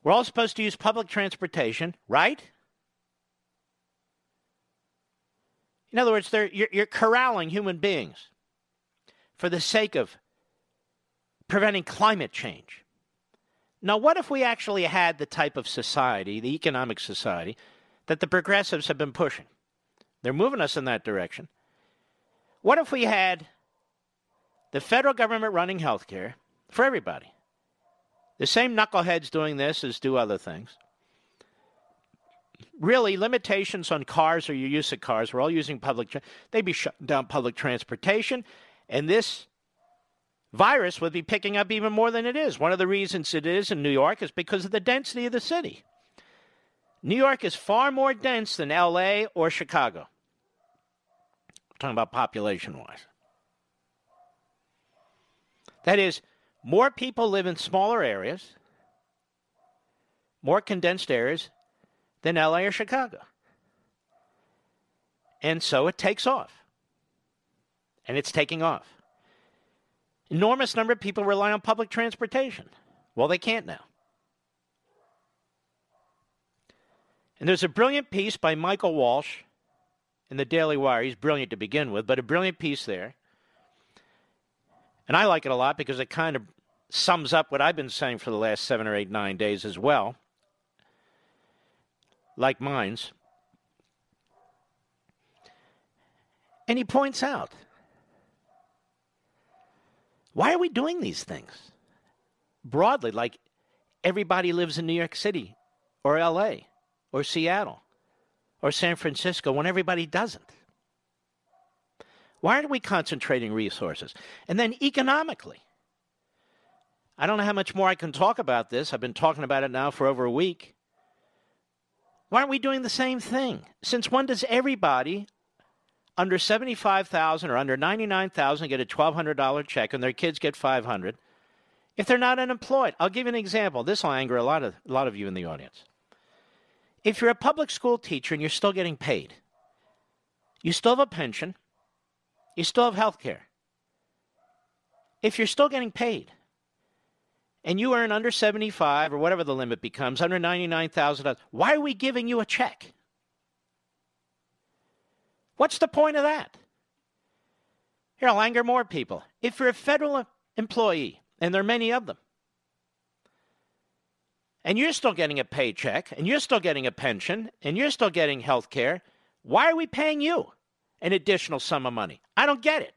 We're all supposed to use public transportation, right? In other words, you're, you're corralling human beings for the sake of preventing climate change. Now, what if we actually had the type of society, the economic society, that the progressives have been pushing? They're moving us in that direction. What if we had the federal government running health care for everybody? The same knuckleheads doing this as do other things. Really, limitations on cars or your use of cars. We're all using public. Tra- they'd be shutting down public transportation, And this virus would be picking up even more than it is. One of the reasons it is in New York is because of the density of the city. New York is far more dense than LA or Chicago. I'm talking about population wise. That is, more people live in smaller areas, more condensed areas than LA or Chicago. And so it takes off. And it's taking off. Enormous number of people rely on public transportation. Well, they can't now. And there's a brilliant piece by Michael Walsh in the Daily Wire. He's brilliant to begin with, but a brilliant piece there. And I like it a lot because it kind of sums up what I've been saying for the last seven or eight, nine days as well, like mine's. And he points out why are we doing these things? Broadly, like everybody lives in New York City or LA or Seattle or San Francisco when everybody doesn't. Why aren't we concentrating resources? And then economically, I don't know how much more I can talk about this. I've been talking about it now for over a week. Why aren't we doing the same thing? Since when does everybody under 75,000 or under 99,000 get a $1200 check and their kids get 500 if they're not unemployed? I'll give you an example. This will anger a lot of a lot of you in the audience. If you're a public school teacher and you're still getting paid, you still have a pension, you still have health care. If you're still getting paid and you earn under 75 or whatever the limit becomes, under $99,000, why are we giving you a check? What's the point of that? Here, I'll anger more people. If you're a federal employee, and there are many of them, and you're still getting a paycheck, and you're still getting a pension, and you're still getting health care, why are we paying you an additional sum of money? I don't get it.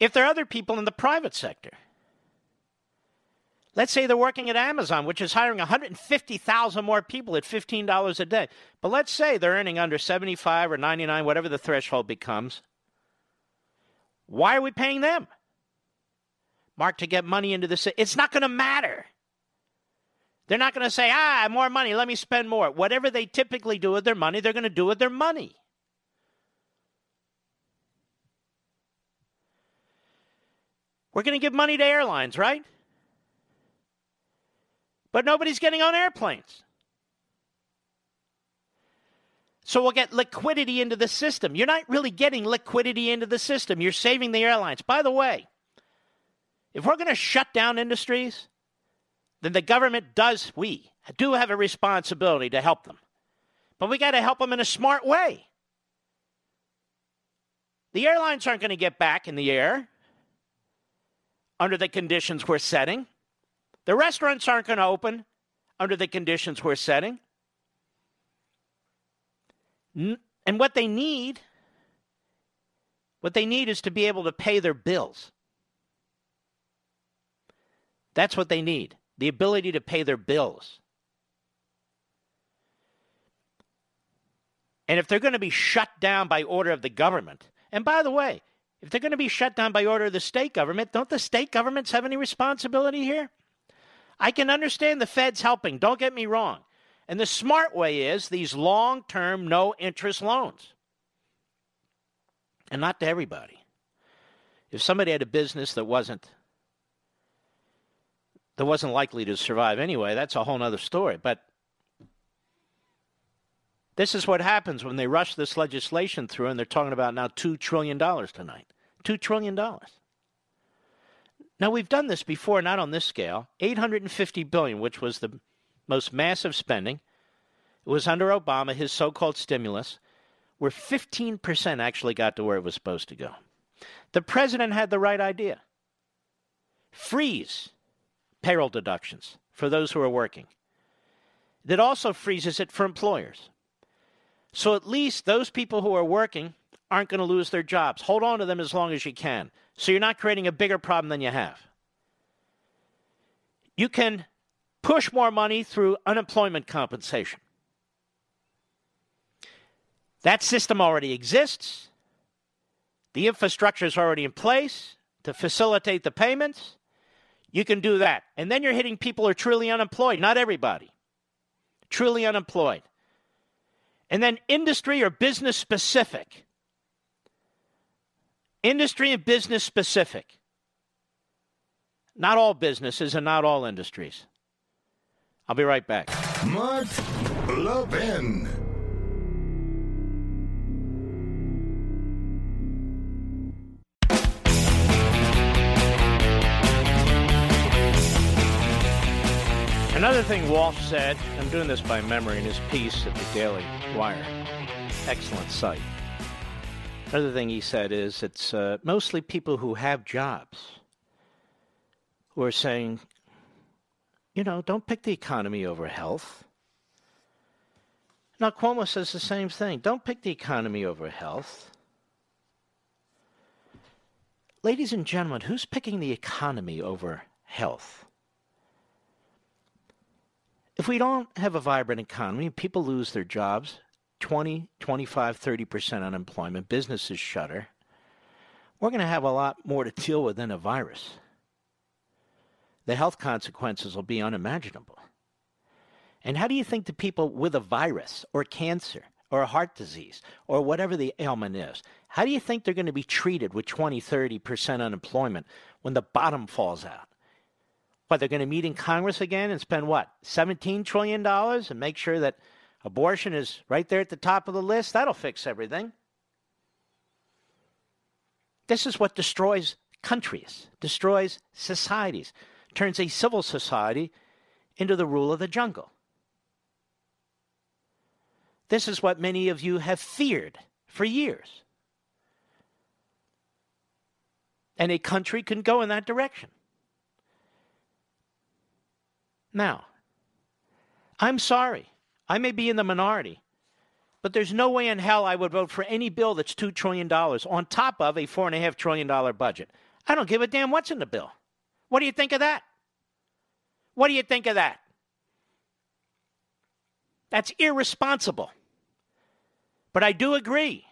If there are other people in the private sector Let's say they're working at Amazon, which is hiring 150,000 more people at $15 a day. But let's say they're earning under 75 or 99, whatever the threshold becomes. Why are we paying them? Mark, to get money into the It's not going to matter. They're not going to say, ah, more money, let me spend more. Whatever they typically do with their money, they're going to do with their money. We're going to give money to airlines, right? but nobody's getting on airplanes. So we'll get liquidity into the system. You're not really getting liquidity into the system. You're saving the airlines. By the way, if we're going to shut down industries, then the government does, we do have a responsibility to help them. But we got to help them in a smart way. The airlines aren't going to get back in the air under the conditions we're setting. The restaurants aren't going to open under the conditions we're setting. And what they need, what they need is to be able to pay their bills. That's what they need the ability to pay their bills. And if they're going to be shut down by order of the government, and by the way, if they're going to be shut down by order of the state government, don't the state governments have any responsibility here? I can understand the Fed's helping, don't get me wrong. And the smart way is these long term, no interest loans. And not to everybody. If somebody had a business that wasn't that wasn't likely to survive anyway, that's a whole other story. But this is what happens when they rush this legislation through and they're talking about now $2 trillion tonight. $2 trillion. Now we've done this before, not on this scale. 850 billion, which was the most massive spending. It was under Obama, his so-called stimulus, where 15% actually got to where it was supposed to go. The president had the right idea. Freeze payroll deductions for those who are working. That also freezes it for employers. So at least those people who are working aren't going to lose their jobs. Hold on to them as long as you can so you're not creating a bigger problem than you have. You can push more money through unemployment compensation. That system already exists. The infrastructure is already in place to facilitate the payments. You can do that. And then you're hitting people who are truly unemployed, not everybody. Truly unemployed. And then industry or business specific. Industry and business specific. Not all businesses and not all industries. I'll be right back. Mark Levin. Another thing Walsh said, I'm doing this by memory in his piece at the Daily Wire. Excellent site. Another thing he said is it's uh, mostly people who have jobs who are saying, you know, don't pick the economy over health. Now, Cuomo says the same thing. Don't pick the economy over health. Ladies and gentlemen, who's picking the economy over health? If we don't have a vibrant economy, people lose their jobs 20, 25, 30% unemployment, businesses shutter. We're going to have a lot more to deal with than a virus. The health consequences will be unimaginable. And how do you think the people with a virus or cancer or a heart disease or whatever the ailment is, how do you think they're going to be treated with 20, 30% unemployment when the bottom falls out? What, they're going to meet in Congress again and spend what, $17 trillion and make sure that abortion is right there at the top of the list? That'll fix everything. This is what destroys countries, destroys societies, turns a civil society into the rule of the jungle. This is what many of you have feared for years. And a country can go in that direction. Now, I'm sorry. I may be in the minority, but there's no way in hell I would vote for any bill that's $2 trillion on top of a $4.5 trillion budget. I don't give a damn what's in the bill. What do you think of that? What do you think of that? That's irresponsible. But I do agree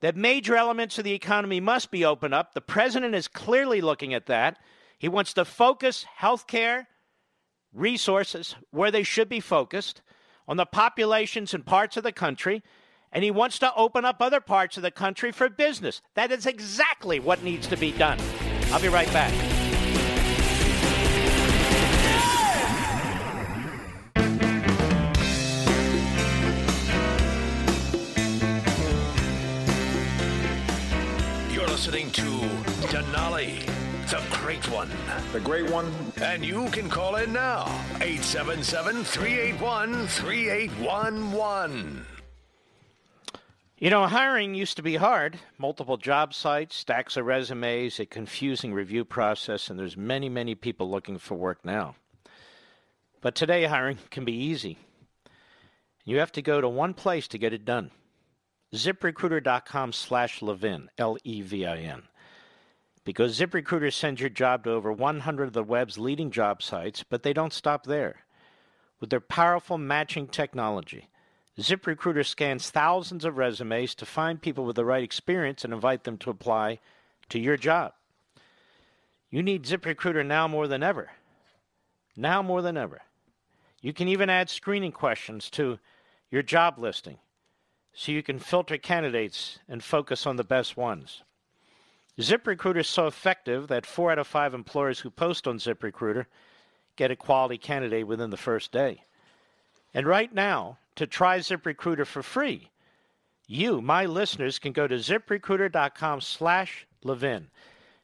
that major elements of the economy must be opened up. The president is clearly looking at that. He wants to focus health care resources where they should be focused on the populations in parts of the country, and he wants to open up other parts of the country for business. That is exactly what needs to be done. I'll be right back. You're listening to Denali the great one. The great one. And you can call in now. 877 381 3811. You know, hiring used to be hard. Multiple job sites, stacks of resumes, a confusing review process, and there's many, many people looking for work now. But today, hiring can be easy. You have to go to one place to get it done. ZipRecruiter.com slash Levin, L E V I N because ZipRecruiter sends your job to over 100 of the web's leading job sites, but they don't stop there. With their powerful matching technology, ZipRecruiter scans thousands of resumes to find people with the right experience and invite them to apply to your job. You need ZipRecruiter now more than ever. Now more than ever. You can even add screening questions to your job listing so you can filter candidates and focus on the best ones. ZipRecruiter is so effective that four out of five employers who post on ZipRecruiter get a quality candidate within the first day. And right now, to try ZipRecruiter for free, you, my listeners, can go to ziprecruiter.com slash Levin.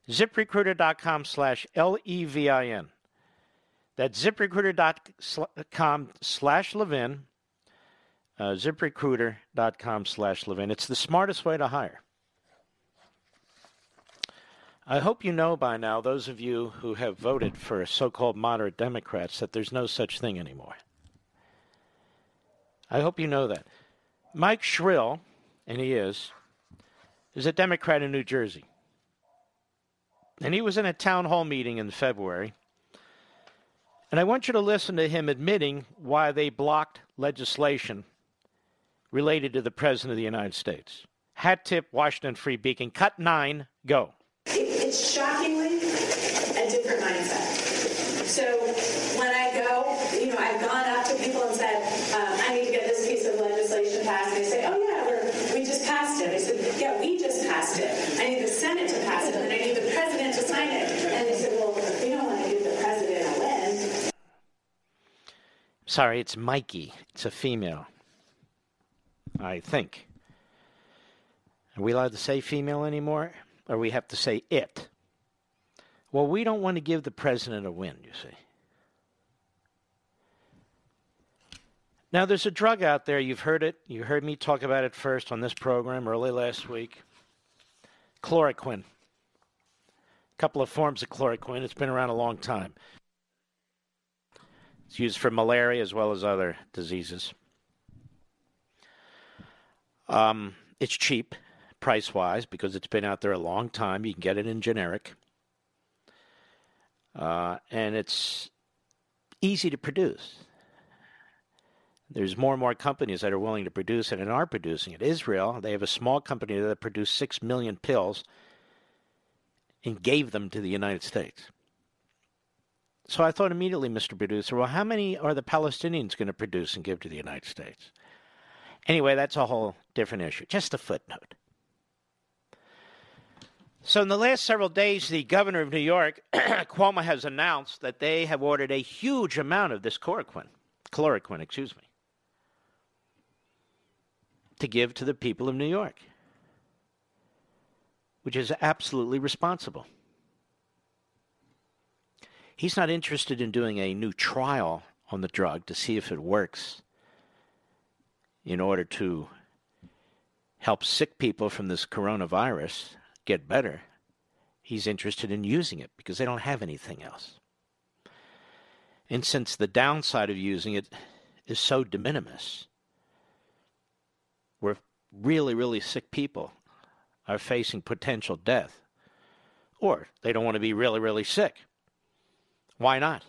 ZipRecruiter.com slash L E V I N. That's ziprecruiter.com slash Levin. Uh, ZipRecruiter.com slash Levin. It's the smartest way to hire. I hope you know by now, those of you who have voted for so called moderate Democrats, that there's no such thing anymore. I hope you know that. Mike Sherrill, and he is, is a Democrat in New Jersey. And he was in a town hall meeting in February. And I want you to listen to him admitting why they blocked legislation related to the President of the United States. Hat tip, Washington Free Beacon, cut nine, go. It's shockingly a different mindset. So when I go, you know, I've gone up to people and said, um, I need to get this piece of legislation passed. And they say, oh, yeah, we're, we just passed it. I said, yeah, we just passed it. I need the Senate to pass it, and I need the President to sign it. And they said, well, we don't want to give the President a win. Sorry, it's Mikie. It's a female. I think. Are we allowed to say female anymore? Or we have to say it? Well, we don't want to give the president a win, you see. Now, there's a drug out there. You've heard it. You heard me talk about it first on this program early last week chloroquine. A couple of forms of chloroquine. It's been around a long time. It's used for malaria as well as other diseases. Um, it's cheap, price wise, because it's been out there a long time. You can get it in generic. Uh, and it's easy to produce. There's more and more companies that are willing to produce it and are producing it. Israel, they have a small company that produced 6 million pills and gave them to the United States. So I thought immediately, Mr. Producer, well, how many are the Palestinians going to produce and give to the United States? Anyway, that's a whole different issue. Just a footnote. So, in the last several days, the governor of New York, Cuomo, has announced that they have ordered a huge amount of this chloroquine, chloroquine, excuse me, to give to the people of New York, which is absolutely responsible. He's not interested in doing a new trial on the drug to see if it works in order to help sick people from this coronavirus get better. He's interested in using it because they don't have anything else. And since the downside of using it is so de minimis, where really, really sick people are facing potential death, or they don't want to be really, really sick, why not?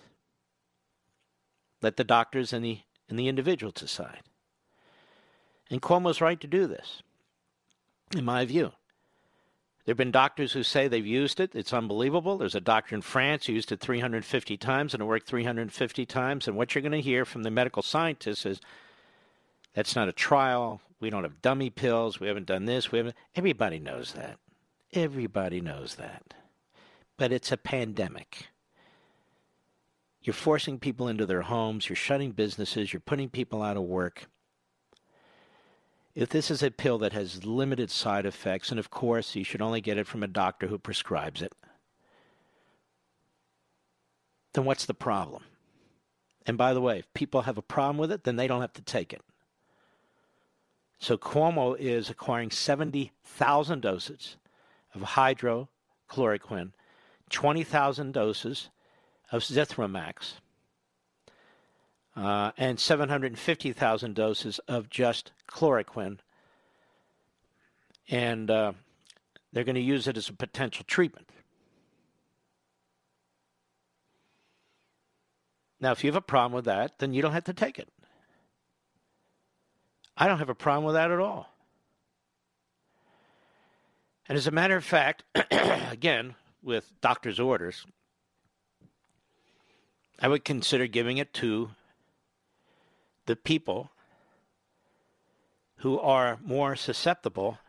Let the doctors and the, and the individuals decide. And Cuomo's right to do this, in my view. There have been doctors who say they've used it. It's unbelievable. There's a doctor in France who used it 350 times and it worked 350 times. And what you're going to hear from the medical scientists is that's not a trial. We don't have dummy pills. We haven't done this. We haven't. Everybody knows that. Everybody knows that. But it's a pandemic. You're forcing people into their homes, you're shutting businesses, you're putting people out of work. If this is a pill that has limited side effects, and of course, you should only get it from a doctor who prescribes it, then what's the problem? And by the way, if people have a problem with it, then they don't have to take it. So Cuomo is acquiring 70,000 doses of hydrochloroquine, 20,000 doses of Zithromax uh, and 750,000 doses of just chloroquine. And uh, they're going to use it as a potential treatment. Now, if you have a problem with that, then you don't have to take it. I don't have a problem with that at all. And as a matter of fact, again, with doctor's orders, I would consider giving it to the people who are more susceptible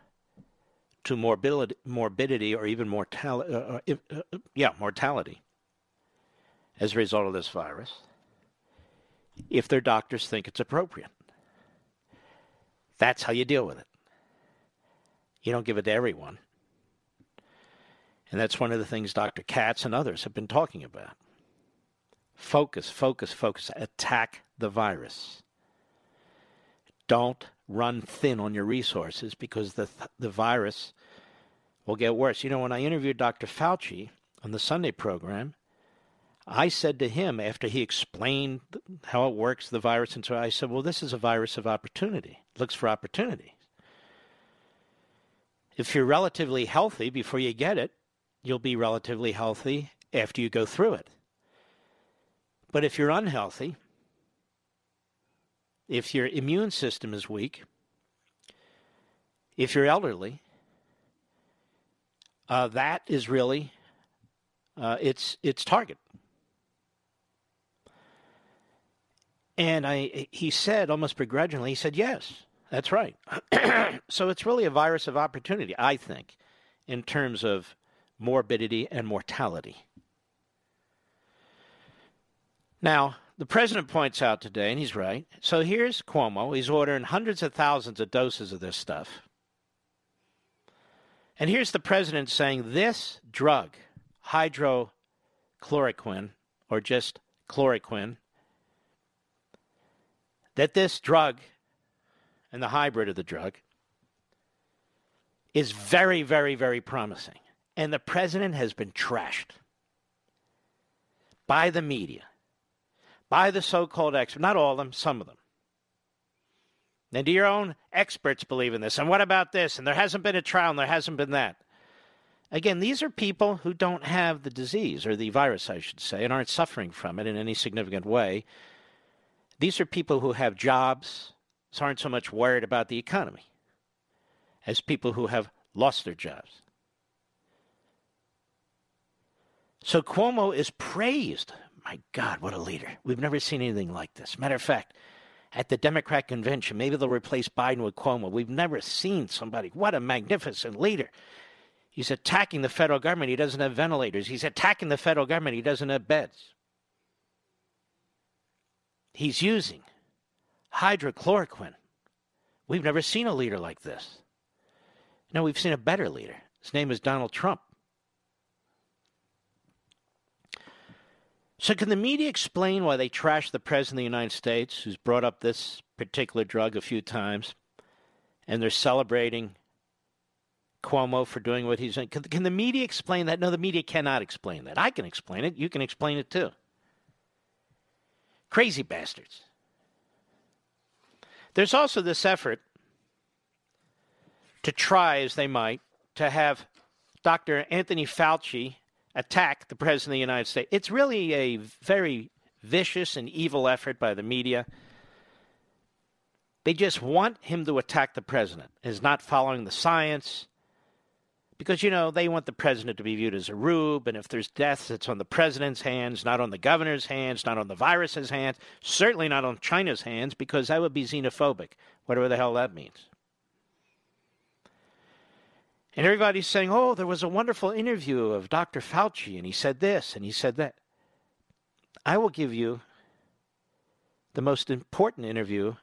to morbidity, morbidity or even mortality, uh, uh, uh, yeah, mortality as a result of this virus, if their doctors think it's appropriate. That's how you deal with it. You don't give it to everyone. And that's one of the things Dr. Katz and others have been talking about. Focus, focus, focus. Attack the virus. Don't run thin on your resources because the, the virus will get worse. You know, when I interviewed Dr. Fauci on the Sunday program, I said to him after he explained how it works, the virus, and so I said, Well, this is a virus of opportunity. It looks for opportunity. If you're relatively healthy before you get it, you'll be relatively healthy after you go through it. But if you're unhealthy, if your immune system is weak, if you're elderly, uh, that is really uh, its its target. And I, he said almost begrudgingly, he said, "Yes, that's right." so it's really a virus of opportunity, I think, in terms of morbidity and mortality. Now, the president points out today, and he's right. So here's Cuomo. He's ordering hundreds of thousands of doses of this stuff. And here's the president saying this drug, hydrochloroquine, or just chloroquine, that this drug and the hybrid of the drug is very, very, very promising. And the president has been trashed by the media, by the so called experts, not all of them, some of them. And do your own experts believe in this? And what about this? And there hasn't been a trial and there hasn't been that. Again, these are people who don't have the disease, or the virus, I should say, and aren't suffering from it in any significant way. These are people who have jobs, so aren't so much worried about the economy as people who have lost their jobs. So Cuomo is praised. My God, what a leader. We've never seen anything like this. Matter of fact, at the Democrat convention, maybe they'll replace Biden with Cuomo. We've never seen somebody. What a magnificent leader. He's attacking the federal government. He doesn't have ventilators. He's attacking the federal government. He doesn't have beds. He's using hydrochloroquine. We've never seen a leader like this. No, we've seen a better leader. His name is Donald Trump. So, can the media explain why they trash the President of the United States, who's brought up this particular drug a few times, and they're celebrating Cuomo for doing what he's doing? Can, can the media explain that? No, the media cannot explain that. I can explain it. You can explain it too. Crazy bastards. There's also this effort to try, as they might, to have Dr. Anthony Fauci attack the President of the United States. It's really a very vicious and evil effort by the media. They just want him to attack the president, is not following the science. Because, you know, they want the president to be viewed as a rube, and if there's deaths, it's on the president's hands, not on the governor's hands, not on the virus's hands, certainly not on China's hands, because that would be xenophobic, whatever the hell that means. And everybody's saying, oh, there was a wonderful interview of Dr. Fauci, and he said this, and he said that. I will give you the most important interview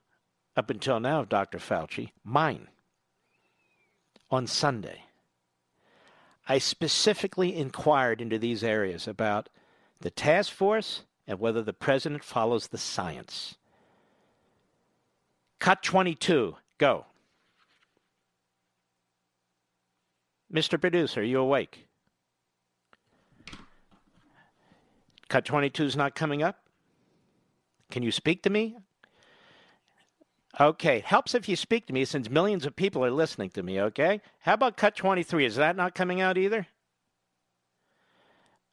up until now of Dr. Fauci, mine, on Sunday. I specifically inquired into these areas about the task force and whether the president follows the science. Cut 22, go. Mr. Producer, are you awake? Cut 22 is not coming up? Can you speak to me? Okay, helps if you speak to me since millions of people are listening to me, okay? How about cut 23? Is that not coming out either?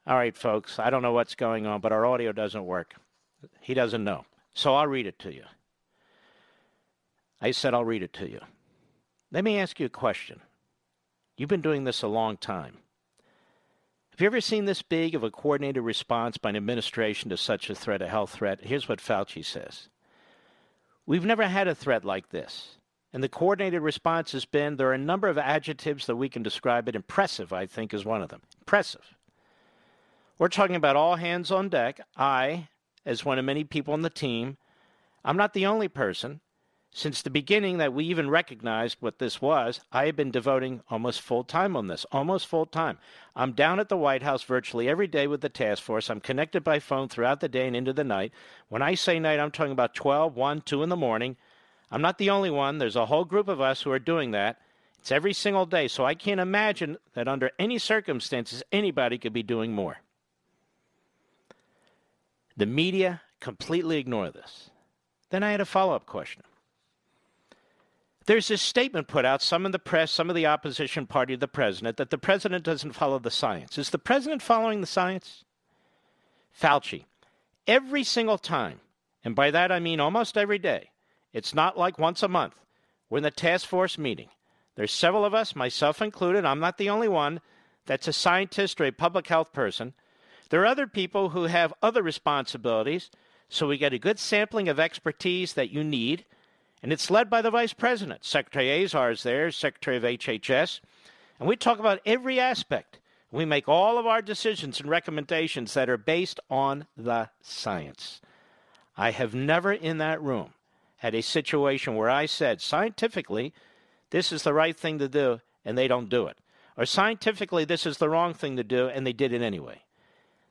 All right, folks, I don't know what's going on, but our audio doesn't work. He doesn't know. So I'll read it to you. I said I'll read it to you. Let me ask you a question. You've been doing this a long time. Have you ever seen this big of a coordinated response by an administration to such a threat, a health threat? Here's what Fauci says We've never had a threat like this. And the coordinated response has been there are a number of adjectives that we can describe it. Impressive, I think, is one of them. Impressive. We're talking about all hands on deck. I, as one of many people on the team, I'm not the only person. Since the beginning that we even recognized what this was, I have been devoting almost full time on this, almost full time. I'm down at the White House virtually every day with the task force. I'm connected by phone throughout the day and into the night. When I say night, I'm talking about 12, 1, 2 in the morning. I'm not the only one. There's a whole group of us who are doing that. It's every single day, so I can't imagine that under any circumstances anybody could be doing more. The media completely ignore this. Then I had a follow up question. There's this statement put out, some in the press, some of the opposition party the president, that the president doesn't follow the science. Is the president following the science? Fauci. Every single time, and by that I mean almost every day, it's not like once a month, we're in the task force meeting. There's several of us, myself included, I'm not the only one, that's a scientist or a public health person. There are other people who have other responsibilities, so we get a good sampling of expertise that you need, and it's led by the vice president. Secretary Azar is there, Secretary of HHS, and we talk about every aspect. We make all of our decisions and recommendations that are based on the science. I have never in that room had a situation where I said scientifically, this is the right thing to do, and they don't do it. Or scientifically, this is the wrong thing to do, and they did it anyway.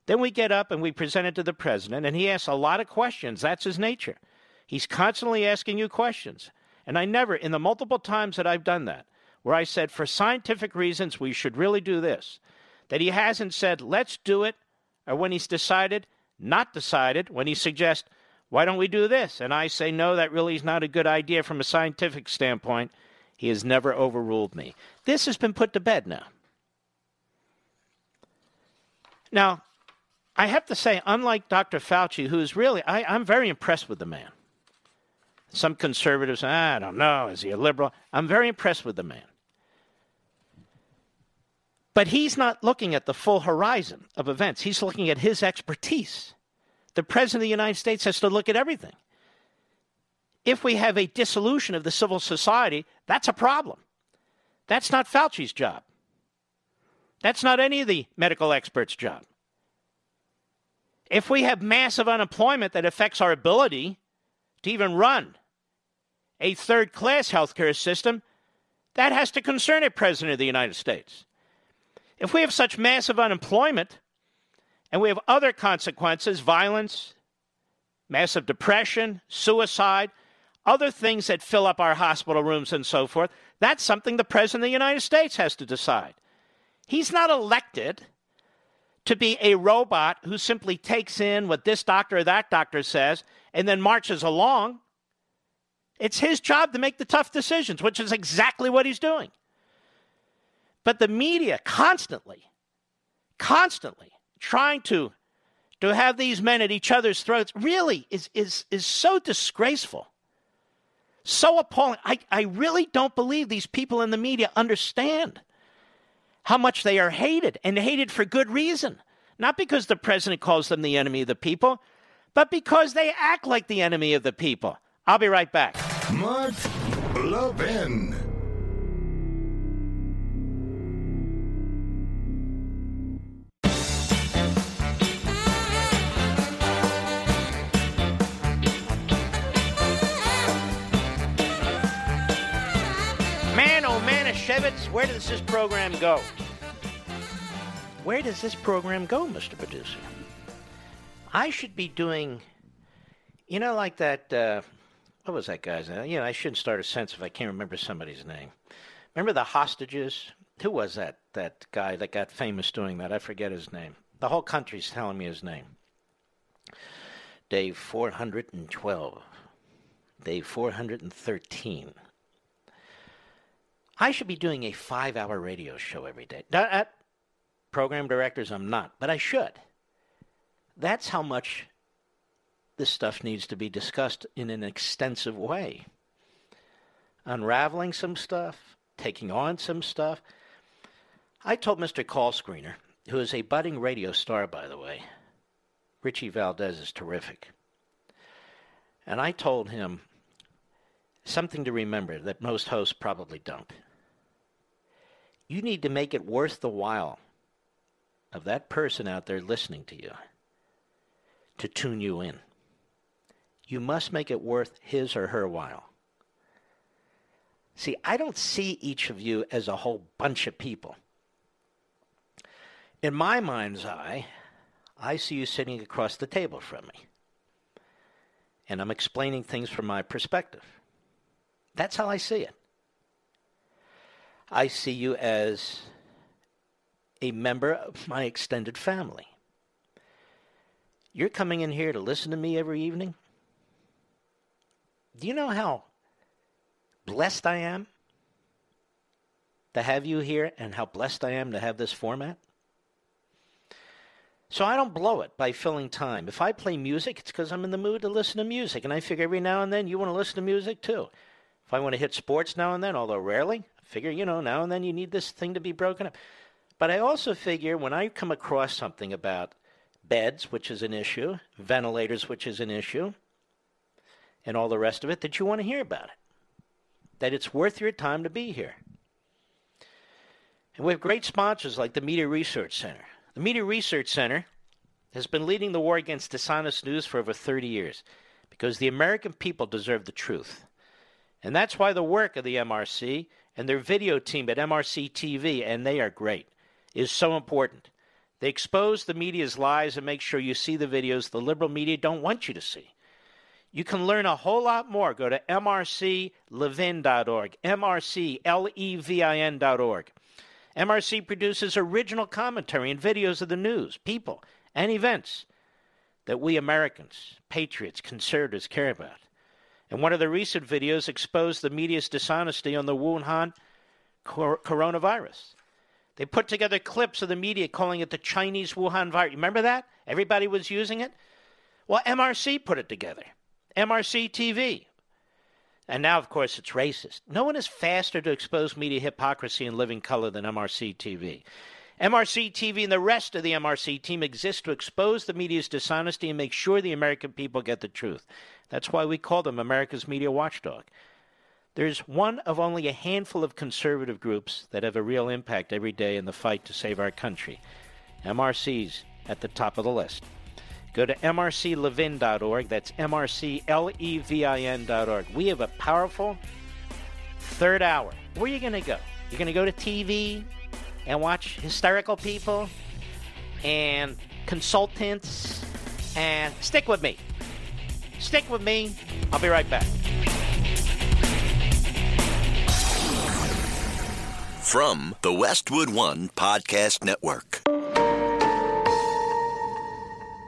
Then we get up and we present it to the president, and he asks a lot of questions. That's his nature. He's constantly asking you questions. And I never, in the multiple times that I've done that, where I said, for scientific reasons, we should really do this, that he hasn't said, let's do it, or when he's decided, not decided, when he suggests, why don't we do this? And I say, no, that really is not a good idea from a scientific standpoint. He has never overruled me. This has been put to bed now. Now, I have to say, unlike Dr. Fauci, who's really, I, I'm very impressed with the man. Some conservatives, ah, I don't know, is he a liberal? I'm very impressed with the man. But he's not looking at the full horizon of events. He's looking at his expertise. The President of the United States has to look at everything. If we have a dissolution of the civil society, that's a problem. That's not Fauci's job. That's not any of the medical experts' job. If we have massive unemployment that affects our ability to even run a third class healthcare system, that has to concern a president of the United States. If we have such massive unemployment and we have other consequences violence, massive depression, suicide, other things that fill up our hospital rooms and so forth. That's something the President of the United States has to decide. He's not elected to be a robot who simply takes in what this doctor or that doctor says and then marches along. It's his job to make the tough decisions, which is exactly what he's doing. But the media constantly, constantly trying to to have these men at each other's throats really is is is so disgraceful so appalling. I, I really don't believe these people in the media understand how much they are hated and hated for good reason. Not because the president calls them the enemy of the people but because they act like the enemy of the people i'll be right back mark levin Shevitz, where does this program go? Where does this program go, Mr. Producer? I should be doing, you know, like that. Uh, what was that guy's name? You know, I shouldn't start a sense if I can't remember somebody's name. Remember the hostages? Who was that? That guy that got famous doing that? I forget his name. The whole country's telling me his name. Day 412. Day 413. I should be doing a five hour radio show every day. At program directors, I'm not, but I should. That's how much this stuff needs to be discussed in an extensive way. Unraveling some stuff, taking on some stuff. I told Mr. Callscreener, who is a budding radio star, by the way, Richie Valdez is terrific. And I told him something to remember that most hosts probably don't you need to make it worth the while of that person out there listening to you to tune you in. You must make it worth his or her while. See, I don't see each of you as a whole bunch of people. In my mind's eye, I see you sitting across the table from me. And I'm explaining things from my perspective. That's how I see it. I see you as a member of my extended family. You're coming in here to listen to me every evening. Do you know how blessed I am to have you here and how blessed I am to have this format? So I don't blow it by filling time. If I play music, it's because I'm in the mood to listen to music. And I figure every now and then you want to listen to music too. If I want to hit sports now and then, although rarely, I Figure, you know, now and then you need this thing to be broken up. But I also figure when I come across something about beds, which is an issue, ventilators, which is an issue, and all the rest of it, that you want to hear about it. That it's worth your time to be here. And we have great sponsors like the Media Research Center. The Media Research Center has been leading the war against dishonest news for over 30 years because the American people deserve the truth. And that's why the work of the MRC and their video team at MRC TV, and they are great, is so important. They expose the media's lies and make sure you see the videos the liberal media don't want you to see. You can learn a whole lot more. Go to mrclevin.org, mrclevin.org. MRC produces original commentary and videos of the news, people, and events that we Americans, patriots, conservatives care about. And one of the recent videos exposed the media's dishonesty on the Wuhan cor- coronavirus. They put together clips of the media calling it the Chinese Wuhan virus. Remember that? Everybody was using it? Well, MRC put it together. MRC TV. And now, of course, it's racist. No one is faster to expose media hypocrisy in living color than MRC TV. MRC TV and the rest of the MRC team exist to expose the media's dishonesty and make sure the American people get the truth. That's why we call them America's media watchdog. There's one of only a handful of conservative groups that have a real impact every day in the fight to save our country. MRC's at the top of the list. Go to mrclevin.org. That's mrclevin.org. We have a powerful third hour. Where are you going to go? You're going to go to TV and watch hysterical people and consultants and stick with me. Stick with me. I'll be right back. From the Westwood One Podcast Network.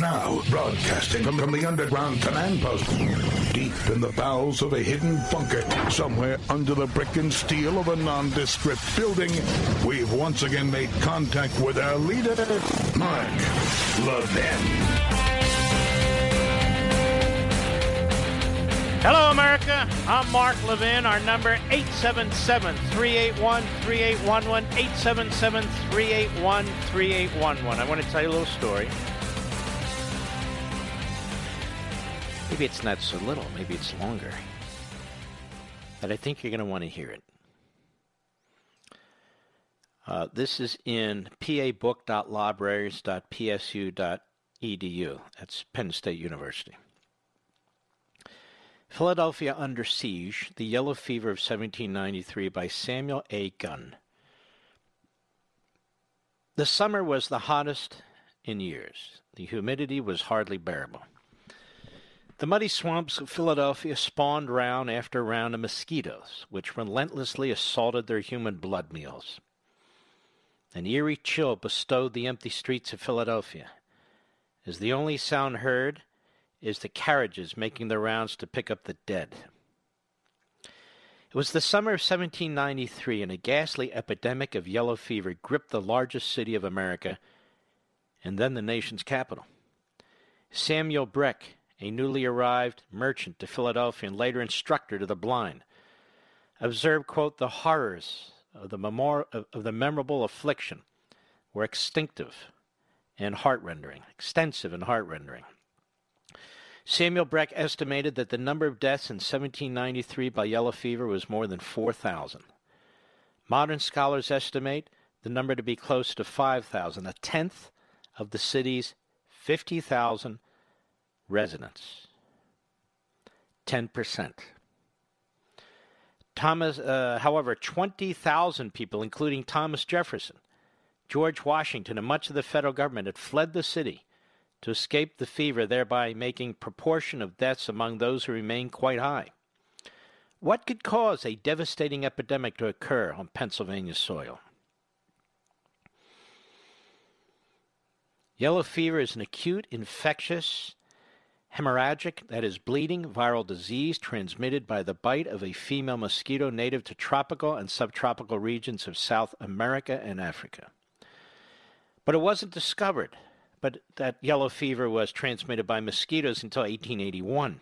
Now, broadcasting from, from the underground command post, deep in the bowels of a hidden bunker, somewhere under the brick and steel of a nondescript building, we've once again made contact with our leader, Mark Levin. Hello, America. I'm Mark Levin. Our number 877-381-3811, 877-381-3811. I want to tell you a little story. Maybe it's not so little, maybe it's longer. But I think you're going to want to hear it. Uh, this is in pabook.libraries.psu.edu. That's Penn State University. Philadelphia Under Siege The Yellow Fever of 1793 by Samuel A. Gunn. The summer was the hottest in years. The humidity was hardly bearable. The muddy swamps of Philadelphia spawned round after round of mosquitoes, which relentlessly assaulted their human blood meals. An eerie chill bestowed the empty streets of Philadelphia, as the only sound heard is the carriages making their rounds to pick up the dead. It was the summer of 1793, and a ghastly epidemic of yellow fever gripped the largest city of America and then the nation's capital. Samuel Breck a newly arrived merchant to Philadelphia and later instructor to the blind, observed, quote, the horrors of the, memor- of the memorable affliction were extinctive and heart-rending, extensive and heart-rending. Samuel Breck estimated that the number of deaths in 1793 by yellow fever was more than 4,000. Modern scholars estimate the number to be close to 5,000, a tenth of the city's 50,000 residents. 10%. Thomas, uh, however, 20,000 people, including Thomas Jefferson, George Washington, and much of the federal government had fled the city to escape the fever, thereby making proportion of deaths among those who remained quite high. What could cause a devastating epidemic to occur on Pennsylvania soil? Yellow fever is an acute infectious hemorrhagic, that is, bleeding viral disease transmitted by the bite of a female mosquito native to tropical and subtropical regions of South America and Africa. But it wasn't discovered but that yellow fever was transmitted by mosquitoes until 1881.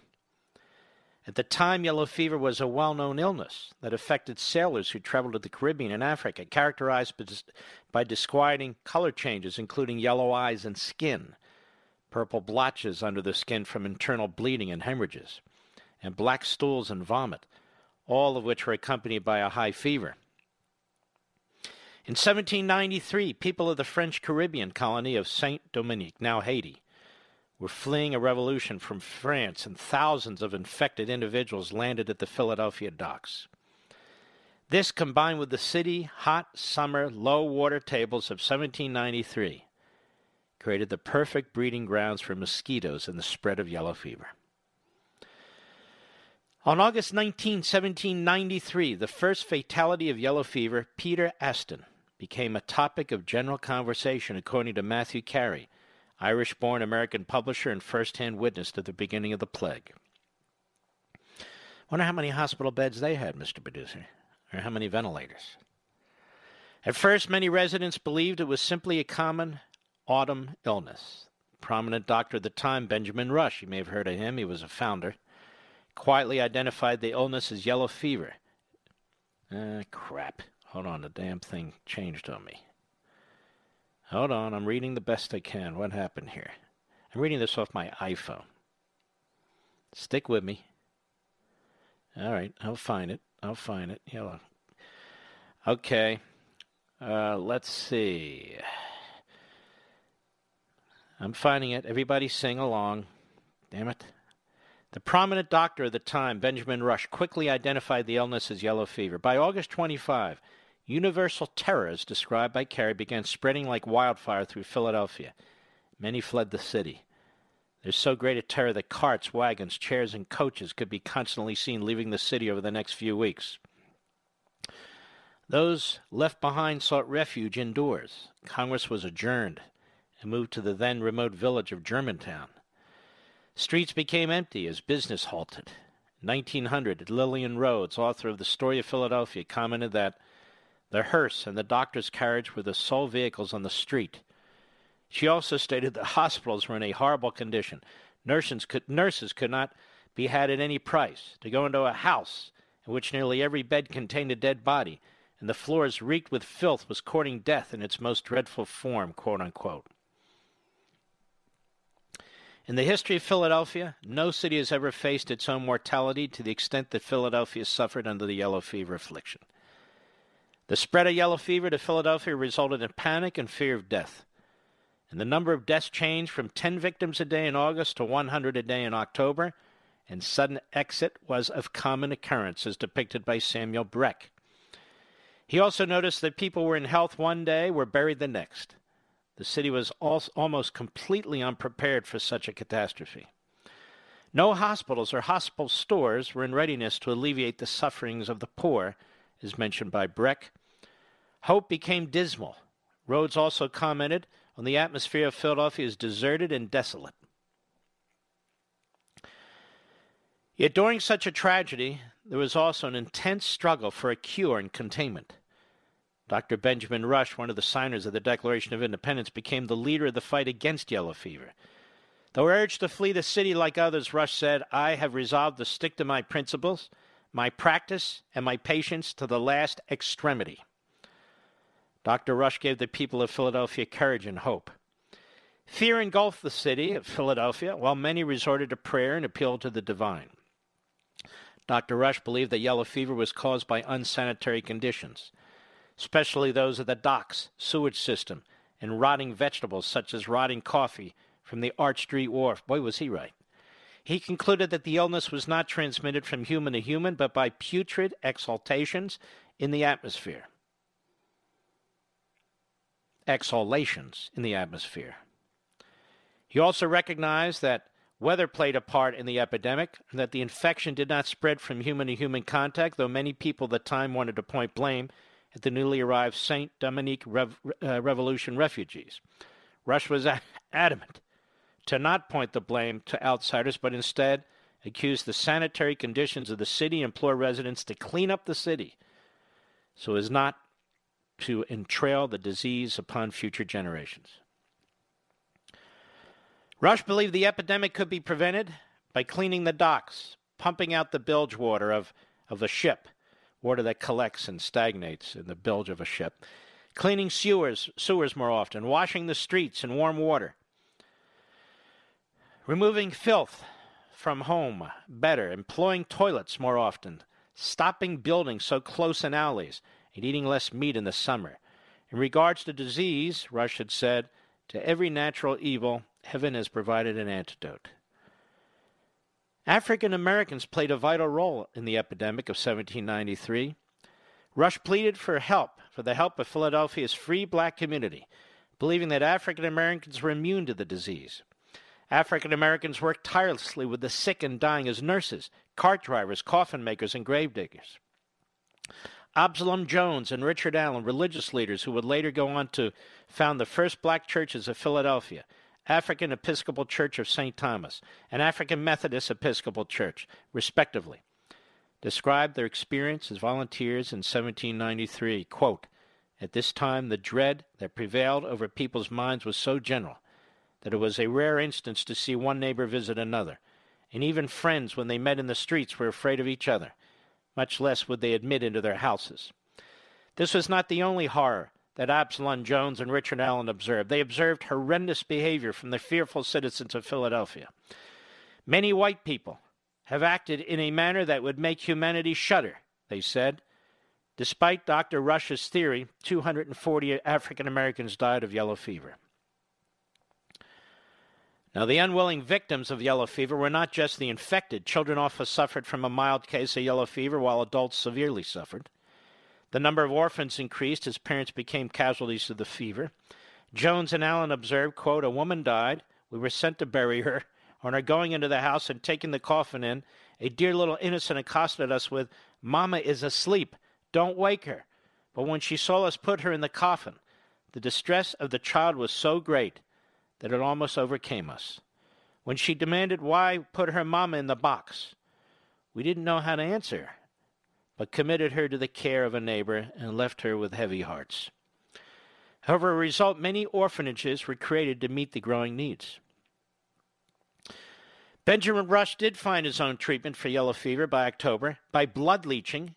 At the time, yellow fever was a well known illness that affected sailors who traveled to the Caribbean and Africa, characterized by disquieting color changes, including yellow eyes and skin, purple blotches under the skin from internal bleeding and hemorrhages, and black stools and vomit, all of which were accompanied by a high fever. In 1793, people of the French Caribbean colony of Saint Dominique, now Haiti, were fleeing a revolution from France, and thousands of infected individuals landed at the Philadelphia docks. This, combined with the city hot summer low water tables of 1793, created the perfect breeding grounds for mosquitoes and the spread of yellow fever. On August 19, 1793, the first fatality of yellow fever, Peter Aston, became a topic of general conversation, according to Matthew Carey, Irish born American publisher and first hand witness to the beginning of the plague. Wonder how many hospital beds they had, Mr. Producer, or how many ventilators. At first, many residents believed it was simply a common autumn illness. Prominent doctor at the time, Benjamin Rush, you may have heard of him, he was a founder, quietly identified the illness as yellow fever. Ah, crap. Hold on, the damn thing changed on me. Hold on, I'm reading the best I can. What happened here? I'm reading this off my iPhone. Stick with me. All right, I'll find it. I'll find it. Yellow. Okay. Uh, let's see. I'm finding it. Everybody sing along. Damn it. The prominent doctor at the time, Benjamin Rush, quickly identified the illness as yellow fever. By August 25, Universal terror, as described by Carey, began spreading like wildfire through Philadelphia. Many fled the city. There's so great a terror that carts, wagons, chairs, and coaches could be constantly seen leaving the city over the next few weeks. Those left behind sought refuge indoors. Congress was adjourned and moved to the then remote village of Germantown. Streets became empty as business halted. 1900, Lillian Rhoades, author of The Story of Philadelphia, commented that the hearse and the doctor's carriage were the sole vehicles on the street. She also stated that hospitals were in a horrible condition. Nurses could, nurses could not be had at any price. To go into a house in which nearly every bed contained a dead body and the floors reeked with filth was courting death in its most dreadful form, quote unquote. In the history of Philadelphia, no city has ever faced its own mortality to the extent that Philadelphia suffered under the yellow fever affliction. The spread of yellow fever to Philadelphia resulted in panic and fear of death. And the number of deaths changed from 10 victims a day in August to 100 a day in October, and sudden exit was of common occurrence, as depicted by Samuel Breck. He also noticed that people were in health one day, were buried the next. The city was almost completely unprepared for such a catastrophe. No hospitals or hospital stores were in readiness to alleviate the sufferings of the poor as mentioned by Breck. Hope became dismal. Rhoades also commented on the atmosphere of Philadelphia as deserted and desolate. Yet during such a tragedy, there was also an intense struggle for a cure and containment. Dr. Benjamin Rush, one of the signers of the Declaration of Independence, became the leader of the fight against yellow fever. Though urged to flee the city like others, Rush said, I have resolved to stick to my principles my practice and my patients to the last extremity. Dr. Rush gave the people of Philadelphia courage and hope. Fear engulfed the city of Philadelphia, while many resorted to prayer and appealed to the divine. Dr. Rush believed that yellow fever was caused by unsanitary conditions, especially those of the docks, sewage system, and rotting vegetables such as rotting coffee from the Arch Street Wharf. Boy, was he right. He concluded that the illness was not transmitted from human to human, but by putrid exhalations in the atmosphere. Exhalations in the atmosphere. He also recognized that weather played a part in the epidemic and that the infection did not spread from human to human contact, though many people at the time wanted to point blame at the newly arrived Saint Dominique uh, Revolution refugees. Rush was adamant to not point the blame to outsiders, but instead accuse the sanitary conditions of the city and implore residents to clean up the city so as not to entrail the disease upon future generations. Rush believed the epidemic could be prevented by cleaning the docks, pumping out the bilge water of, of the ship, water that collects and stagnates in the bilge of a ship, cleaning sewers, sewers more often, washing the streets in warm water, removing filth from home better, employing toilets more often, stopping building so close in alleys, and eating less meat in the summer. In regards to disease, Rush had said, to every natural evil, heaven has provided an antidote. African Americans played a vital role in the epidemic of 1793. Rush pleaded for help, for the help of Philadelphia's free black community, believing that African Americans were immune to the disease. African Americans worked tirelessly with the sick and dying as nurses, cart drivers, coffin makers, and grave diggers. Absalom Jones and Richard Allen, religious leaders who would later go on to found the first black churches of Philadelphia, African Episcopal Church of St. Thomas, and African Methodist Episcopal Church, respectively, described their experience as volunteers in 1793. Quote, At this time, the dread that prevailed over people's minds was so general that it was a rare instance to see one neighbor visit another, and even friends, when they met in the streets, were afraid of each other much less would they admit into their houses. This was not the only horror that Absalom Jones and Richard Allen observed. They observed horrendous behavior from the fearful citizens of Philadelphia. Many white people have acted in a manner that would make humanity shudder, they said. Despite Dr. Rush's theory, 240 African Americans died of yellow fever. Now, the unwilling victims of yellow fever were not just the infected. Children often suffered from a mild case of yellow fever, while adults severely suffered. The number of orphans increased as parents became casualties of the fever. Jones and Allen observed, quote, A woman died. We were sent to bury her. On our going into the house and taking the coffin in, a dear little innocent accosted us with, Mama is asleep. Don't wake her. But when she saw us put her in the coffin, the distress of the child was so great that it almost overcame us. When she demanded why put her mamma in the box, we didn't know how to answer, but committed her to the care of a neighbor and left her with heavy hearts. However, as a result, many orphanages were created to meet the growing needs. Benjamin Rush did find his own treatment for yellow fever by October by blood leaching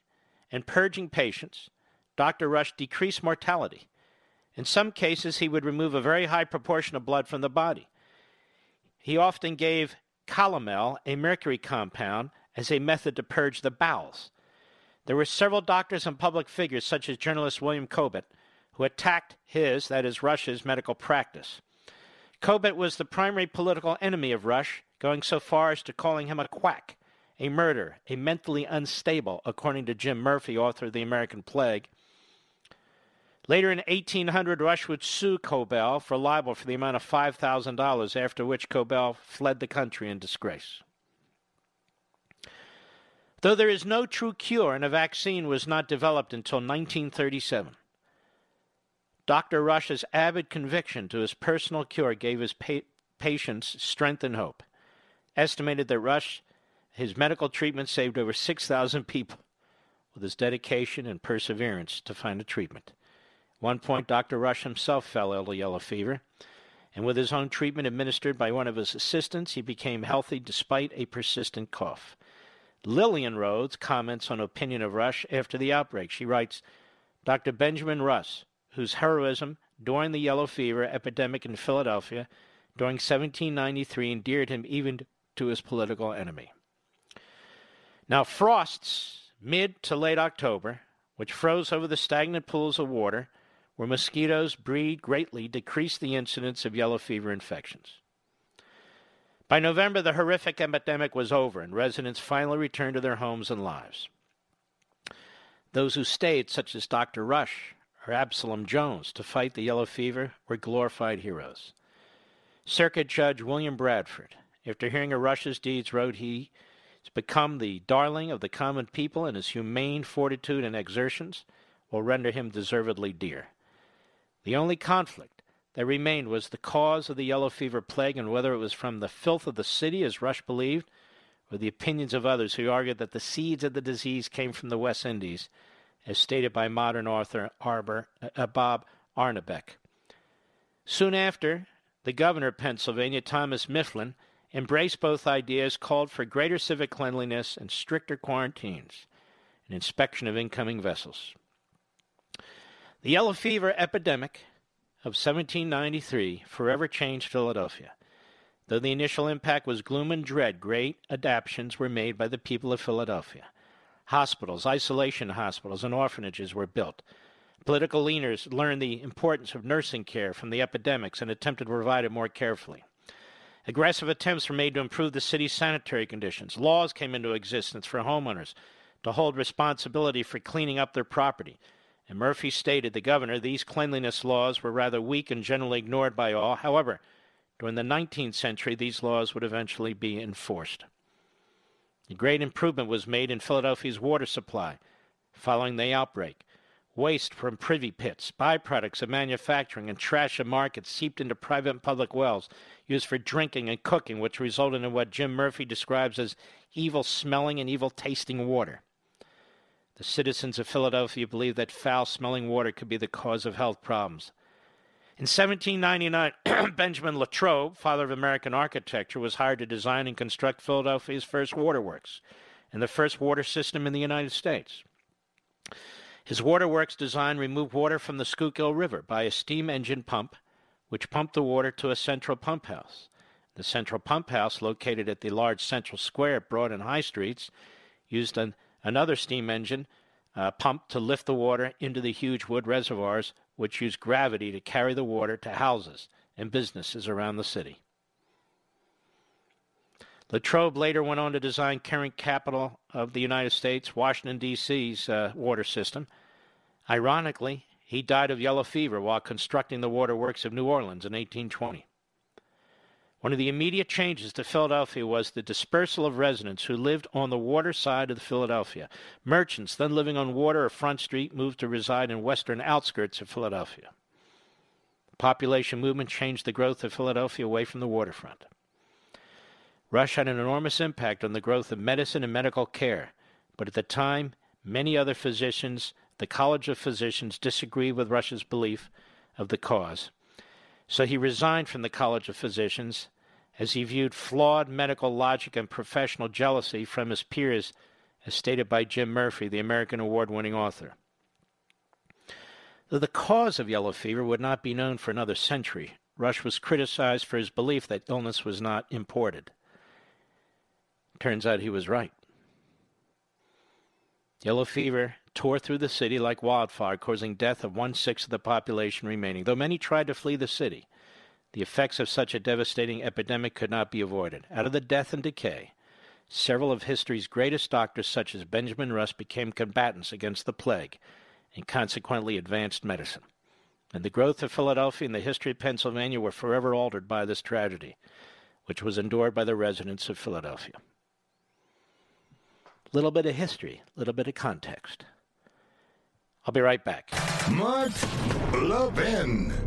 and purging patients. Dr. Rush decreased mortality in some cases, he would remove a very high proportion of blood from the body. He often gave calomel, a mercury compound, as a method to purge the bowels. There were several doctors and public figures, such as journalist William Cobbett, who attacked his, that is, Rush's, medical practice. Cobbett was the primary political enemy of Rush, going so far as to calling him a quack, a murderer, a mentally unstable, according to Jim Murphy, author of The American Plague, Later in 1800, Rush would sue Cobbett for libel for the amount of $5,000, after which Cobbett fled the country in disgrace. Though there is no true cure and a vaccine was not developed until 1937, Dr. Rush's avid conviction to his personal cure gave his pa- patients strength and hope. Estimated that Rush, his medical treatment saved over 6,000 people with his dedication and perseverance to find a treatment At one point, Dr. Rush himself fell ill of yellow fever, and with his own treatment administered by one of his assistants, he became healthy despite a persistent cough. Lillian Rhoades comments on opinion of Rush after the outbreak. She writes, Dr. Benjamin Rush, whose heroism during the yellow fever epidemic in Philadelphia during 1793 endeared him even to his political enemy. Now, frosts mid to late October, which froze over the stagnant pools of water, where mosquitoes breed greatly decreased the incidence of yellow fever infections. By November, the horrific epidemic was over, and residents finally returned to their homes and lives. Those who stayed, such as Dr. Rush or Absalom Jones, to fight the yellow fever, were glorified heroes. Circuit Judge William Bradford, after hearing of Rush's deeds, wrote he has become the darling of the common people, and his humane fortitude and exertions will render him deservedly dear. The only conflict that remained was the cause of the yellow fever plague and whether it was from the filth of the city, as Rush believed, or the opinions of others who argued that the seeds of the disease came from the West Indies, as stated by modern author Arbor, uh, Bob Arnebeck. Soon after, the governor of Pennsylvania, Thomas Mifflin, embraced both ideas, called for greater civic cleanliness and stricter quarantines and inspection of incoming vessels. The yellow fever epidemic of 1793 forever changed Philadelphia. Though the initial impact was gloom and dread, great adaptations were made by the people of Philadelphia. Hospitals, isolation hospitals, and orphanages were built. Political leaders learned the importance of nursing care from the epidemics and attempted to provide it more carefully. Aggressive attempts were made to improve the city's sanitary conditions. Laws came into existence for homeowners to hold responsibility for cleaning up their property. And Murphy stated, the governor, these cleanliness laws were rather weak and generally ignored by all. However, during the 19th century, these laws would eventually be enforced. A great improvement was made in Philadelphia's water supply following the outbreak. Waste from privy pits, byproducts of manufacturing, and trash of markets seeped into private and public wells used for drinking and cooking, which resulted in what Jim Murphy describes as evil smelling and evil tasting water. The citizens of Philadelphia believed that foul smelling water could be the cause of health problems. In 1799, Benjamin Latrobe, father of American architecture, was hired to design and construct Philadelphia's first waterworks and the first water system in the United States. His waterworks design removed water from the Schuylkill River by a steam engine pump, which pumped the water to a central pump house. The central pump house, located at the large central square at Broad and High Streets, used an, another steam engine uh, pump to lift the water into the huge wood reservoirs, which use gravity to carry the water to houses and businesses around the city. Latrobe later went on to design current capital of the United States, Washington, D.C.'s uh, water system. Ironically, he died of yellow fever while constructing the waterworks of New Orleans in 1820. One of the immediate changes to Philadelphia was the dispersal of residents who lived on the water side of Philadelphia. Merchants then living on Water or Front Street moved to reside in western outskirts of Philadelphia. The population movement changed the growth of Philadelphia away from the waterfront. Rush had an enormous impact on the growth of medicine and medical care, but at the time, many other physicians, the College of Physicians, disagreed with Rush's belief of the cause. So he resigned from the College of Physicians as he viewed flawed medical logic and professional jealousy from his peers, as stated by Jim Murphy, the American award winning author. Though the cause of yellow fever would not be known for another century, Rush was criticized for his belief that illness was not imported. Turns out he was right. Yellow fever tore through the city like wildfire, causing death of one sixth of the population remaining. Though many tried to flee the city, the effects of such a devastating epidemic could not be avoided. Out of the death and decay, several of history's greatest doctors, such as Benjamin Rush, became combatants against the plague and consequently advanced medicine. And the growth of Philadelphia and the history of Pennsylvania were forever altered by this tragedy, which was endured by the residents of Philadelphia. Little bit of history, little bit of context. I'll be right back. Mark Levin.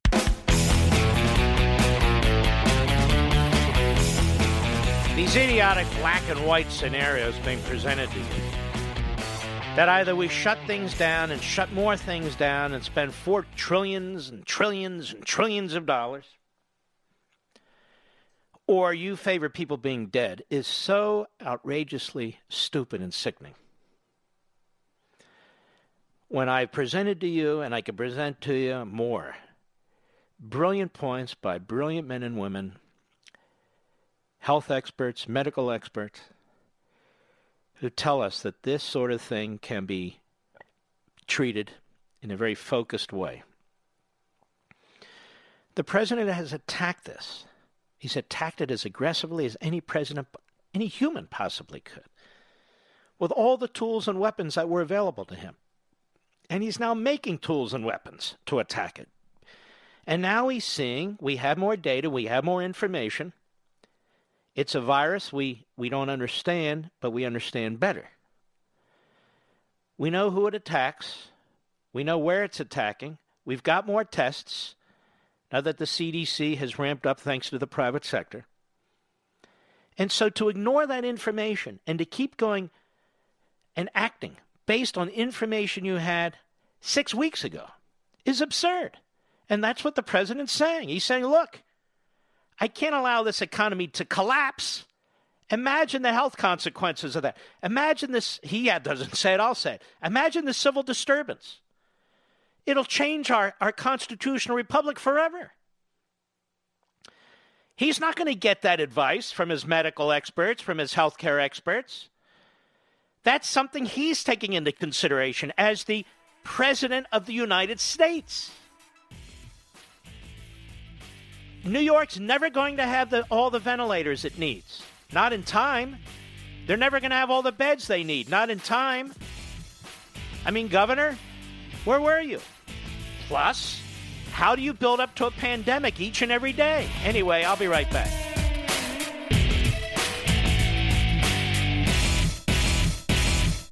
These idiotic black and white scenarios being presented to you. That either we shut things down and shut more things down and spend four trillions and trillions and trillions of dollars, or you favor people being dead is so outrageously stupid and sickening. When I presented to you, and I can present to you more, brilliant points by brilliant men and women, health experts, medical experts, who tell us that this sort of thing can be treated in a very focused way. The president has attacked this. He's attacked it as aggressively as any president, any human possibly could, with all the tools and weapons that were available to him. And he's now making tools and weapons to attack it. And now he's seeing we have more data, we have more information. It's a virus we, we don't understand, but we understand better. We know who it attacks, we know where it's attacking, we've got more tests now that the CDC has ramped up thanks to the private sector. And so to ignore that information and to keep going and acting based on information you had six weeks ago is absurd. And that's what the president's saying. He's saying, look, I can't allow this economy to collapse. Imagine the health consequences of that. Imagine this. He doesn't say it, I'll say it. Imagine the civil disturbance. It'll change our, our constitutional republic forever. He's not going to get that advice from his medical experts, from his healthcare experts. That's something he's taking into consideration as the President of the United States. New York's never going to have the, all the ventilators it needs. Not in time. They're never going to have all the beds they need. Not in time. I mean, Governor, where were you? Plus, how do you build up to a pandemic each and every day? Anyway, I'll be right back.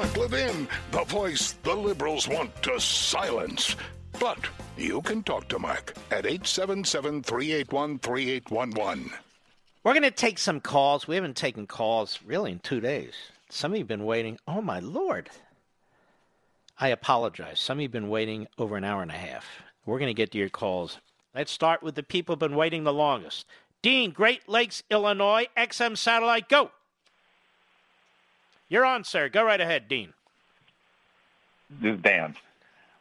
Mark Levin, the voice the liberals want to silence. But you can talk to Mark at 877 381 3811. We're going to take some calls. We haven't taken calls really in two days. Some of you have been waiting. Oh, my Lord. I apologize. Some of you have been waiting over an hour and a half. We're going to get to your calls. Let's start with the people who've been waiting the longest. Dean, Great Lakes, Illinois, XM Satellite, go. You're on, sir. Go right ahead, Dean. This is Dan.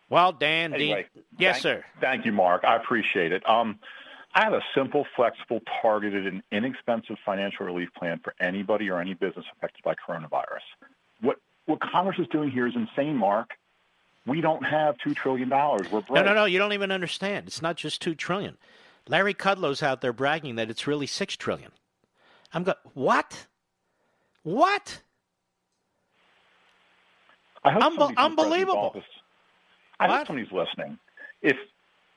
Well, Dan, anyway, Dean. Yes, thank, sir. Thank you, Mark. I appreciate it. Um, I have a simple, flexible, targeted, and inexpensive financial relief plan for anybody or any business affected by coronavirus. What what Congress is doing here is insane, Mark. We don't have two trillion dollars. We're broke. No, no, no. You don't even understand. It's not just two trillion. Larry Kudlow's out there bragging that it's really six trillion. I'm going. What? What? I hope Unbe- unbelievable. Office, I what? hope somebody's listening. If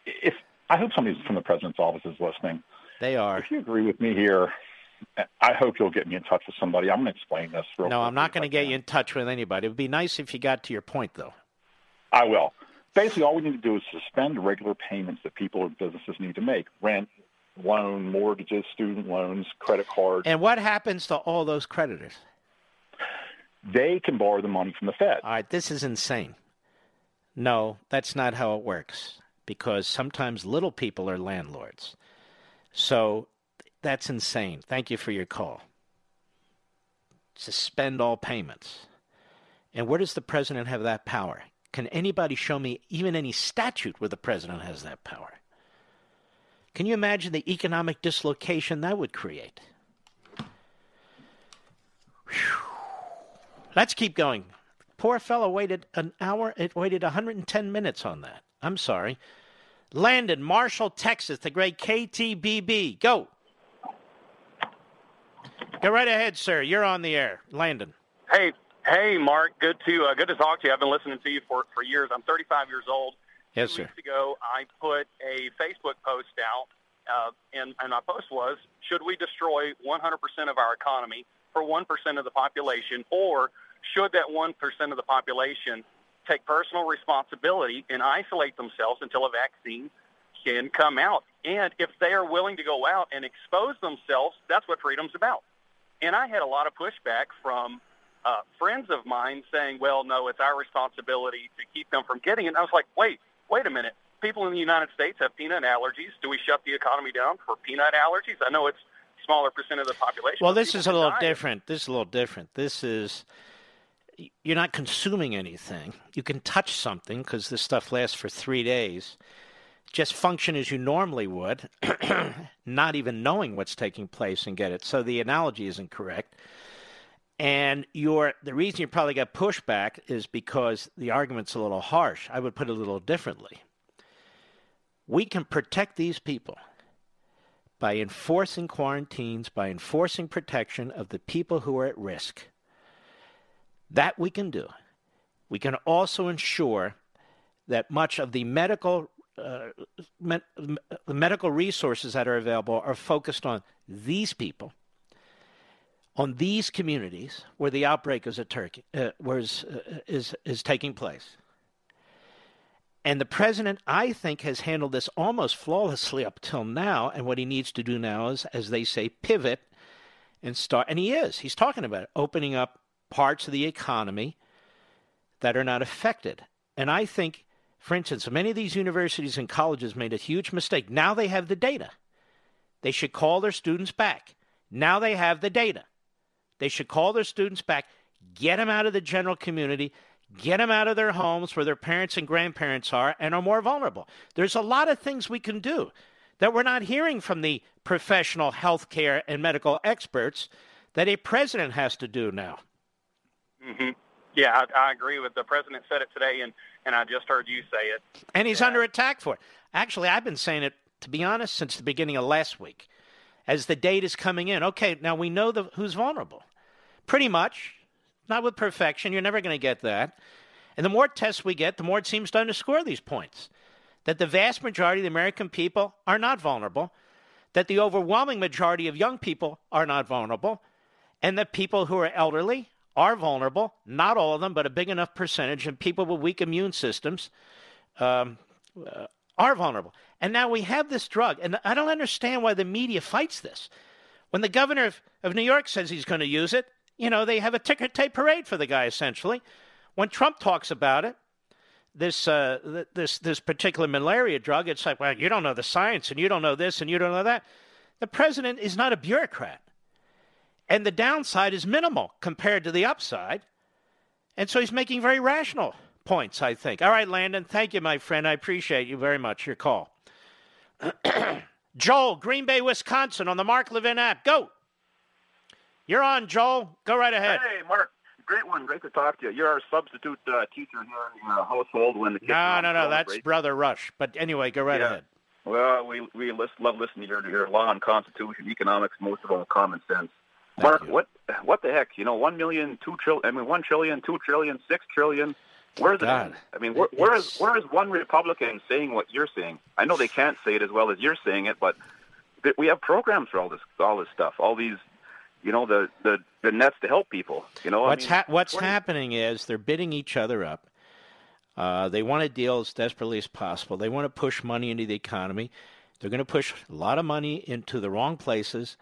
if I hope somebody from the president's office is listening. They are. If you agree with me here, I hope you'll get me in touch with somebody. I'm going to explain this. Real no, I'm not going to get you in touch with anybody. It would be nice if you got to your point, though. I will. Basically, all we need to do is suspend regular payments that people or businesses need to make: rent, loan, mortgages, student loans, credit cards. And what happens to all those creditors? They can borrow the money from the Fed. All right, this is insane. No, that's not how it works because sometimes little people are landlords. So that's insane. Thank you for your call. Suspend all payments. And where does the president have that power? Can anybody show me even any statute where the president has that power? Can you imagine the economic dislocation that would create? Whew. Let's keep going. Poor fellow waited an hour, it waited 110 minutes on that. I'm sorry. Landon, Marshall, Texas, the great KTBB. Go. Go right ahead, sir. You're on the air. Landon. Hey, hey, Mark. Good to uh, good to talk to you. I've been listening to you for, for years. I'm 35 years old. Yes, Two sir. weeks ago, I put a Facebook post out, uh, and, and my post was, should we destroy 100% of our economy for 1% of the population, or should that 1% of the population take personal responsibility and isolate themselves until a vaccine can come out? And if they are willing to go out and expose themselves, that's what freedom's about. And I had a lot of pushback from uh, friends of mine saying, well, no, it's our responsibility to keep them from getting it. And I was like, wait, wait a minute. People in the United States have peanut allergies. Do we shut the economy down for peanut allergies? I know it's smaller percent of the population. Well, this is a little different. This is a little different. This is you're not consuming anything. You can touch something because this stuff lasts for three days. Just function as you normally would, not even knowing what's taking place and get it. So the analogy isn't correct. And your the reason you probably got pushback is because the argument's a little harsh. I would put it a little differently. We can protect these people by enforcing quarantines, by enforcing protection of the people who are at risk. That we can do. We can also ensure that much of the medical uh, med- the medical resources that are available are focused on these people, on these communities where the outbreak is, Turkey, uh, uh, is, is taking place. And the president, I think, has handled this almost flawlessly up till now. And what he needs to do now is, as they say, pivot and start. And he is. He's talking about it, opening up parts of the economy that are not affected. And I think, for instance, many of these universities and colleges made a huge mistake. Now they have the data. They should call their students back. Now they have the data. They should call their students back, get them out of the general community, get them out of their homes where their parents and grandparents are and are more vulnerable. There's a lot of things we can do that we're not hearing from the professional healthcare and medical experts that a president has to do now. Mm-hmm. Yeah, I, I, agree with the president said it today, and, and I just heard you say it. And he's yeah. under attack for it. Actually, I've been saying it, to be honest, since the beginning of last week. As the data is coming in, okay, now we know the, who's vulnerable. Pretty much. Not with perfection. You're never going to get that. And the more tests we get, the more it seems to underscore these points that the vast majority of the American people are not vulnerable, that the overwhelming majority of young people are not vulnerable, and that people who are elderly are vulnerable, not all of them, but a big enough percentage, and people with weak immune systems um, uh, are vulnerable. And now we have this drug, and I don't understand why the media fights this. When the governor of, of New York says he's going to use it, you know, they have a ticker tape parade for the guy, essentially. When Trump talks about it, this uh, this this particular malaria drug, it's like, well, you don't know the science, and you don't know this, and you don't know that. The president is not a bureaucrat. And the downside is minimal compared to the upside. And so he's making very rational points, I think. All right, Landon, thank you, my friend. I appreciate you very much, your call. Joel, Green Bay, Wisconsin, on the Mark Levin app. Go. You're on, Joel. Go right ahead. Hey, Mark. Great one. Great to talk to you. You're our substitute uh, teacher here in the uh, household when the kids. Are. No, no, no. That's Brother Rush. But anyway, go right yeah. ahead. Well, we we list, love listening to your, your law and constitution, economics, most of all, common sense. Mark, what what the heck? You know, one million, two trillion. I mean, one trillion, two trillion, six trillion. Where's God. it? I mean, where, where is where is one Republican saying what you're saying? I know they can't say it as well as you're saying it, but we have programs for all this all this stuff, all these, you know, the the, the nets to help people. You know, what's I mean, ha- what's happening is they're bidding each other up. Uh, they want to deal as desperately as possible. They want to push money into the economy. They're going to push a lot of money into the wrong places.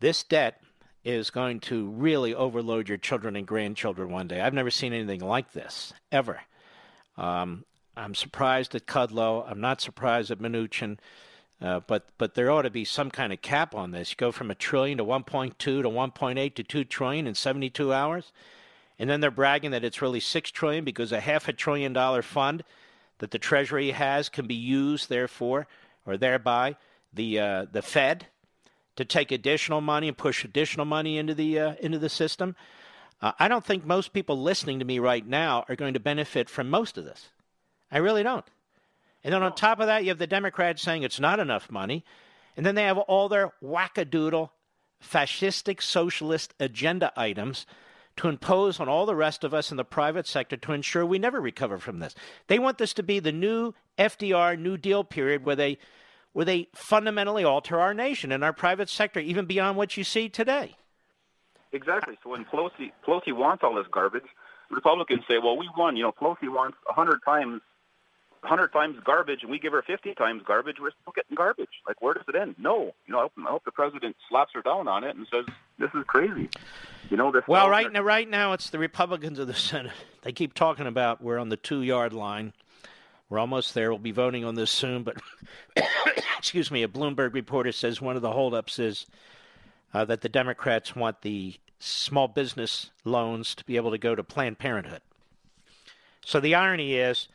This debt is going to really overload your children and grandchildren one day. I've never seen anything like this, ever. Um, I'm surprised at Kudlow. I'm not surprised at Mnuchin. Uh, but but there ought to be some kind of cap on this. You go from a trillion to 1.2 to 1.8 to 2 trillion in 72 hours, and then they're bragging that it's really 6 trillion because a half a trillion dollar fund that the Treasury has can be used, therefore, or thereby the uh, the Fed to take additional money and push additional money into the uh, into the system. Uh, I don't think most people listening to me right now are going to benefit from most of this. I really don't. And then on top of that, you have the Democrats saying it's not enough money. And then they have all their wackadoodle, fascistic, socialist agenda items to impose on all the rest of us in the private sector to ensure we never recover from this. They want this to be the new FDR New Deal period where they where they fundamentally alter our nation and our private sector even beyond what you see today. Exactly. So when Pelosi Pelosi wants all this garbage, Republicans say, "Well, we won. You know, Pelosi wants a hundred times 100 times garbage and we give her 50 times garbage, we're still getting garbage. Like, where does it end? No. You know, I hope, I hope the president slaps her down on it and says, this is crazy. You know, this. Well, right now, right now, it's the Republicans of the Senate. They keep talking about we're on the two yard line. We're almost there. We'll be voting on this soon. But, excuse me, a Bloomberg reporter says one of the holdups is uh, that the Democrats want the small business loans to be able to go to Planned Parenthood. So the irony is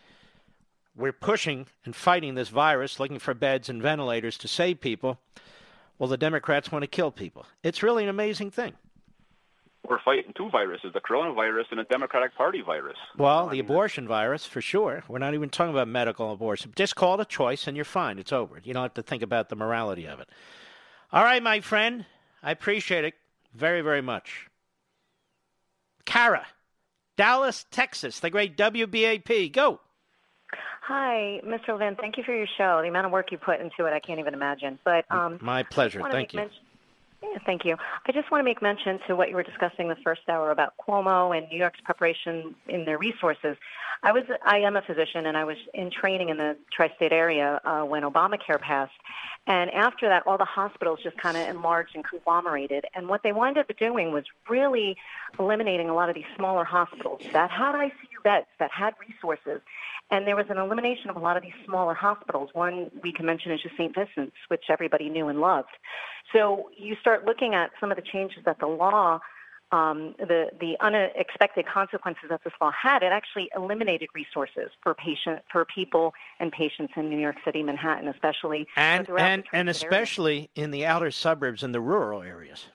we're pushing and fighting this virus, looking for beds and ventilators to save people. Well, the Democrats want to kill people. It's really an amazing thing. We're fighting two viruses the coronavirus and a Democratic Party virus. Well, the abortion virus, for sure. We're not even talking about medical abortion. Just call it a choice and you're fine. It's over. You don't have to think about the morality of it. All right, my friend. I appreciate it very, very much. Kara, Dallas, Texas, the great WBAP. Go. Hi, Mr. Levin. Thank you for your show. The amount of work you put into it, I can't even imagine. But um, my pleasure. Thank you. Mention, yeah, thank you. I just want to make mention to what you were discussing the first hour about Cuomo and New York's preparation in their resources. I was, I am a physician, and I was in training in the tri-state area uh, when Obamacare passed. And after that, all the hospitals just kind of enlarged and conglomerated. And what they wound up doing was really eliminating a lot of these smaller hospitals that had ICU beds, that had resources, and there was an elimination of a lot of these smaller hospitals. One we can mention is just St. Vincent's, which everybody knew and loved. So you start looking at some of the changes that the law, um, the the unexpected consequences that this law had. It actually eliminated resources for patient for people and patients in New York City, Manhattan, especially, and and and especially in the outer suburbs and the rural areas.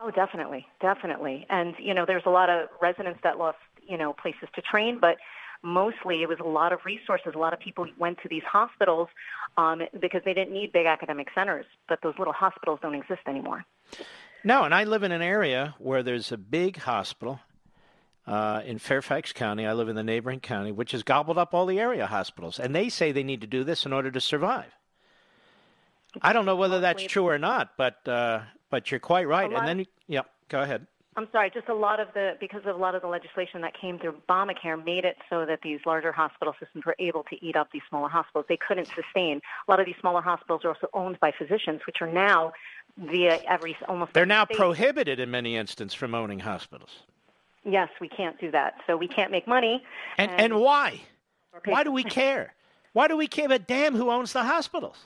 Oh, definitely, definitely. And you know, there's a lot of residents that lost you know places to train, but mostly it was a lot of resources. A lot of people went to these hospitals um, because they didn't need big academic centers, but those little hospitals don't exist anymore. No, and I live in an area where there's a big hospital uh, in Fairfax County. I live in the neighboring county, which has gobbled up all the area hospitals, and they say they need to do this in order to survive. I don't know whether that's true or not, but uh, but you're quite right. And then, yeah, go ahead. I'm sorry, just a lot of the, because of a lot of the legislation that came through Obamacare made it so that these larger hospital systems were able to eat up these smaller hospitals. They couldn't sustain. A lot of these smaller hospitals are also owned by physicians, which are now via every almost. They're now state. prohibited in many instances from owning hospitals. Yes, we can't do that. So we can't make money. And, and, and why? Why do we care? Why do we care a damn who owns the hospitals?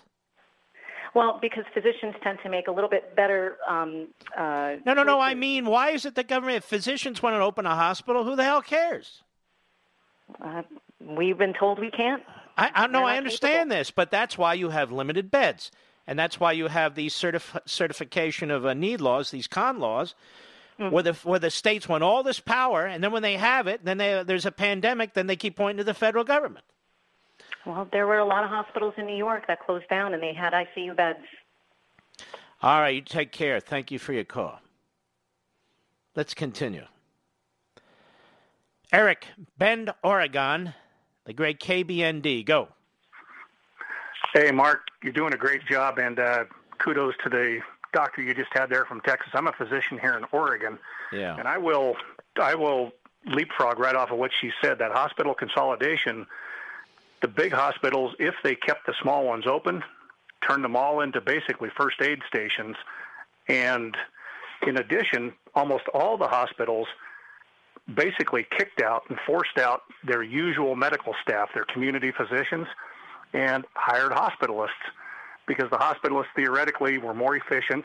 Well, because physicians tend to make a little bit better. Um, uh, no, no, no. I mean, why is it the government? If physicians want to open a hospital, who the hell cares? Uh, we've been told we can't. I, I know. I understand capable. this, but that's why you have limited beds, and that's why you have these certif- certification of uh, need laws, these con laws, mm-hmm. where the where the states want all this power, and then when they have it, then they, there's a pandemic, then they keep pointing to the federal government. Well, there were a lot of hospitals in New York that closed down and they had ICU beds. All right, you take care. Thank you for your call. Let's continue. Eric, Bend, Oregon, the great KBND. Go. Hey, Mark, you're doing a great job, and uh, kudos to the doctor you just had there from Texas. I'm a physician here in Oregon, yeah, and I will I will leapfrog right off of what she said. That hospital consolidation the big hospitals, if they kept the small ones open, turned them all into basically first aid stations, and In addition, almost all the hospitals basically kicked out and forced out their usual medical staff, their community physicians, and hired hospitalists because the hospitalists theoretically were more efficient,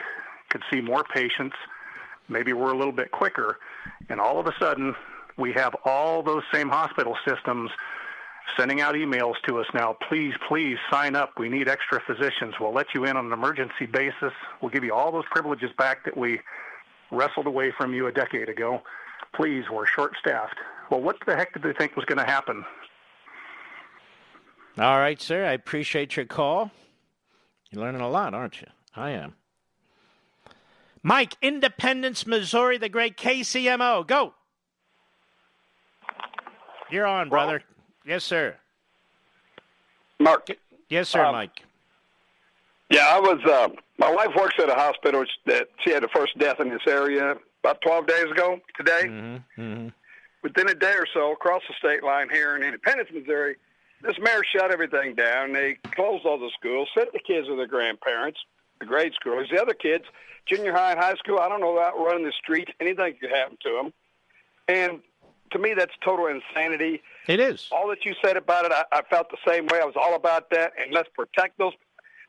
could see more patients, maybe were a little bit quicker. And all of a sudden, we have all those same hospital systems sending out emails to us now. Please, please sign up. We need extra physicians. We'll let you in on an emergency basis. We'll give you all those privileges back that we wrestled away from you a decade ago. Please, we're short staffed. Well, what the heck did they think was going to happen? All right, sir. I appreciate your call. You're learning a lot, aren't you? I am. Mike, Independence, Missouri, the great KCMO. Go. You're on, brother. Yes, sir. Mark. Yes, sir, um, Mike. Yeah, I was. Uh, my wife works at a hospital that she had the first death in this area about 12 days ago today. Mm-hmm, mm-hmm. Within a day or so, across the state line here in Independence, Missouri, this mayor shut everything down. They closed all the schools, sent the kids to their grandparents, the grade schoolers. The other kids, junior high and high school, I don't know about running the streets. Anything could happen to them. And to me, that's total insanity. It is. All that you said about it, I, I felt the same way. I was all about that. And let's protect those.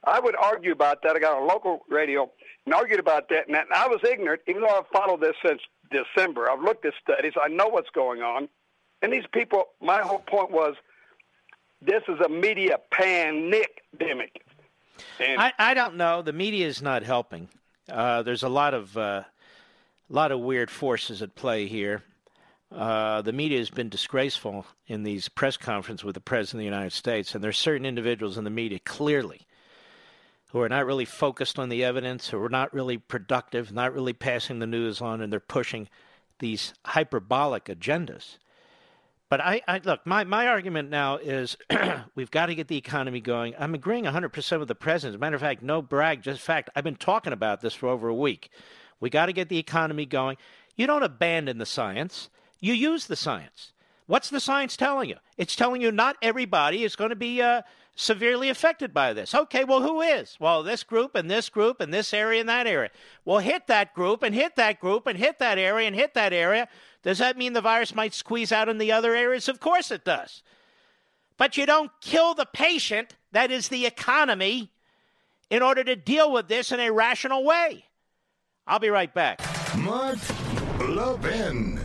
I would argue about that. I got on local radio and argued about that. And, that, and I was ignorant, even though I've followed this since December. I've looked at studies. I know what's going on. And these people, my whole point was this is a media pandemic. And I, I don't know. The media is not helping. Uh, there's a lot of uh, lot of weird forces at play here. Uh, the media has been disgraceful in these press conferences with the President of the United States, and there's certain individuals in the media clearly who are not really focused on the evidence, who are not really productive, not really passing the news on, and they're pushing these hyperbolic agendas. But I, I look, my, my argument now is we've got to get the economy going. I'm agreeing 100% with the president. As a matter of fact, no brag, just fact. I've been talking about this for over a week. We got to get the economy going. You don't abandon the science, you use the science. What's the science telling you? It's telling you not everybody is going to be uh, severely affected by this. Okay, well, who is? Well, this group and this group and this area and that area. Well, hit that group and hit that group and hit that area and hit that area. Does that mean the virus might squeeze out in the other areas? Of course it does. But you don't kill the patient, that is the economy, in order to deal with this in a rational way. I'll be right back. Mark Levin.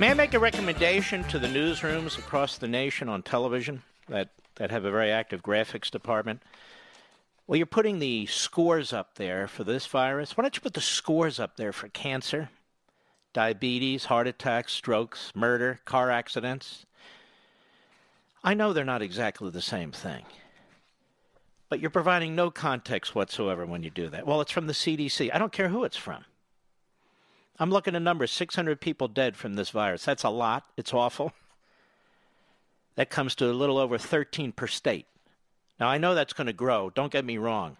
May I make a recommendation to the newsrooms across the nation on television that, that have a very active graphics department? Well, you're putting the scores up there for this virus. Why don't you put the scores up there for cancer, diabetes, heart attacks, strokes, murder, car accidents? I know they're not exactly the same thing, but you're providing no context whatsoever when you do that. Well, it's from the CDC. I don't care who it's from. I'm looking at numbers 600 people dead from this virus. That's a lot. It's awful. That comes to a little over 13 per state. Now, I know that's going to grow. Don't get me wrong.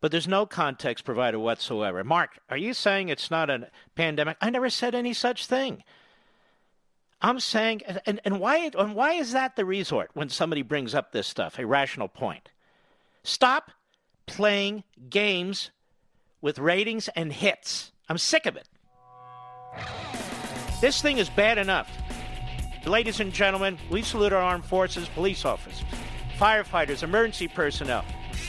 But there's no context provided whatsoever. Mark, are you saying it's not a pandemic? I never said any such thing. I'm saying, and, and, why, and why is that the resort when somebody brings up this stuff, a rational point? Stop playing games with ratings and hits. I'm sick of it. This thing is bad enough. Ladies and gentlemen, we salute our armed forces, police officers, firefighters, emergency personnel,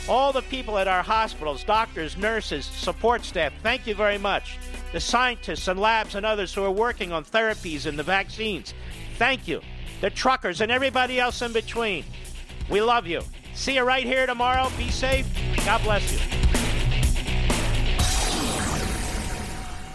all the people at our hospitals, doctors, nurses, support staff. Thank you very much. The scientists and labs and others who are working on therapies and the vaccines. Thank you. The truckers and everybody else in between. We love you. See you right here tomorrow. Be safe. God bless you.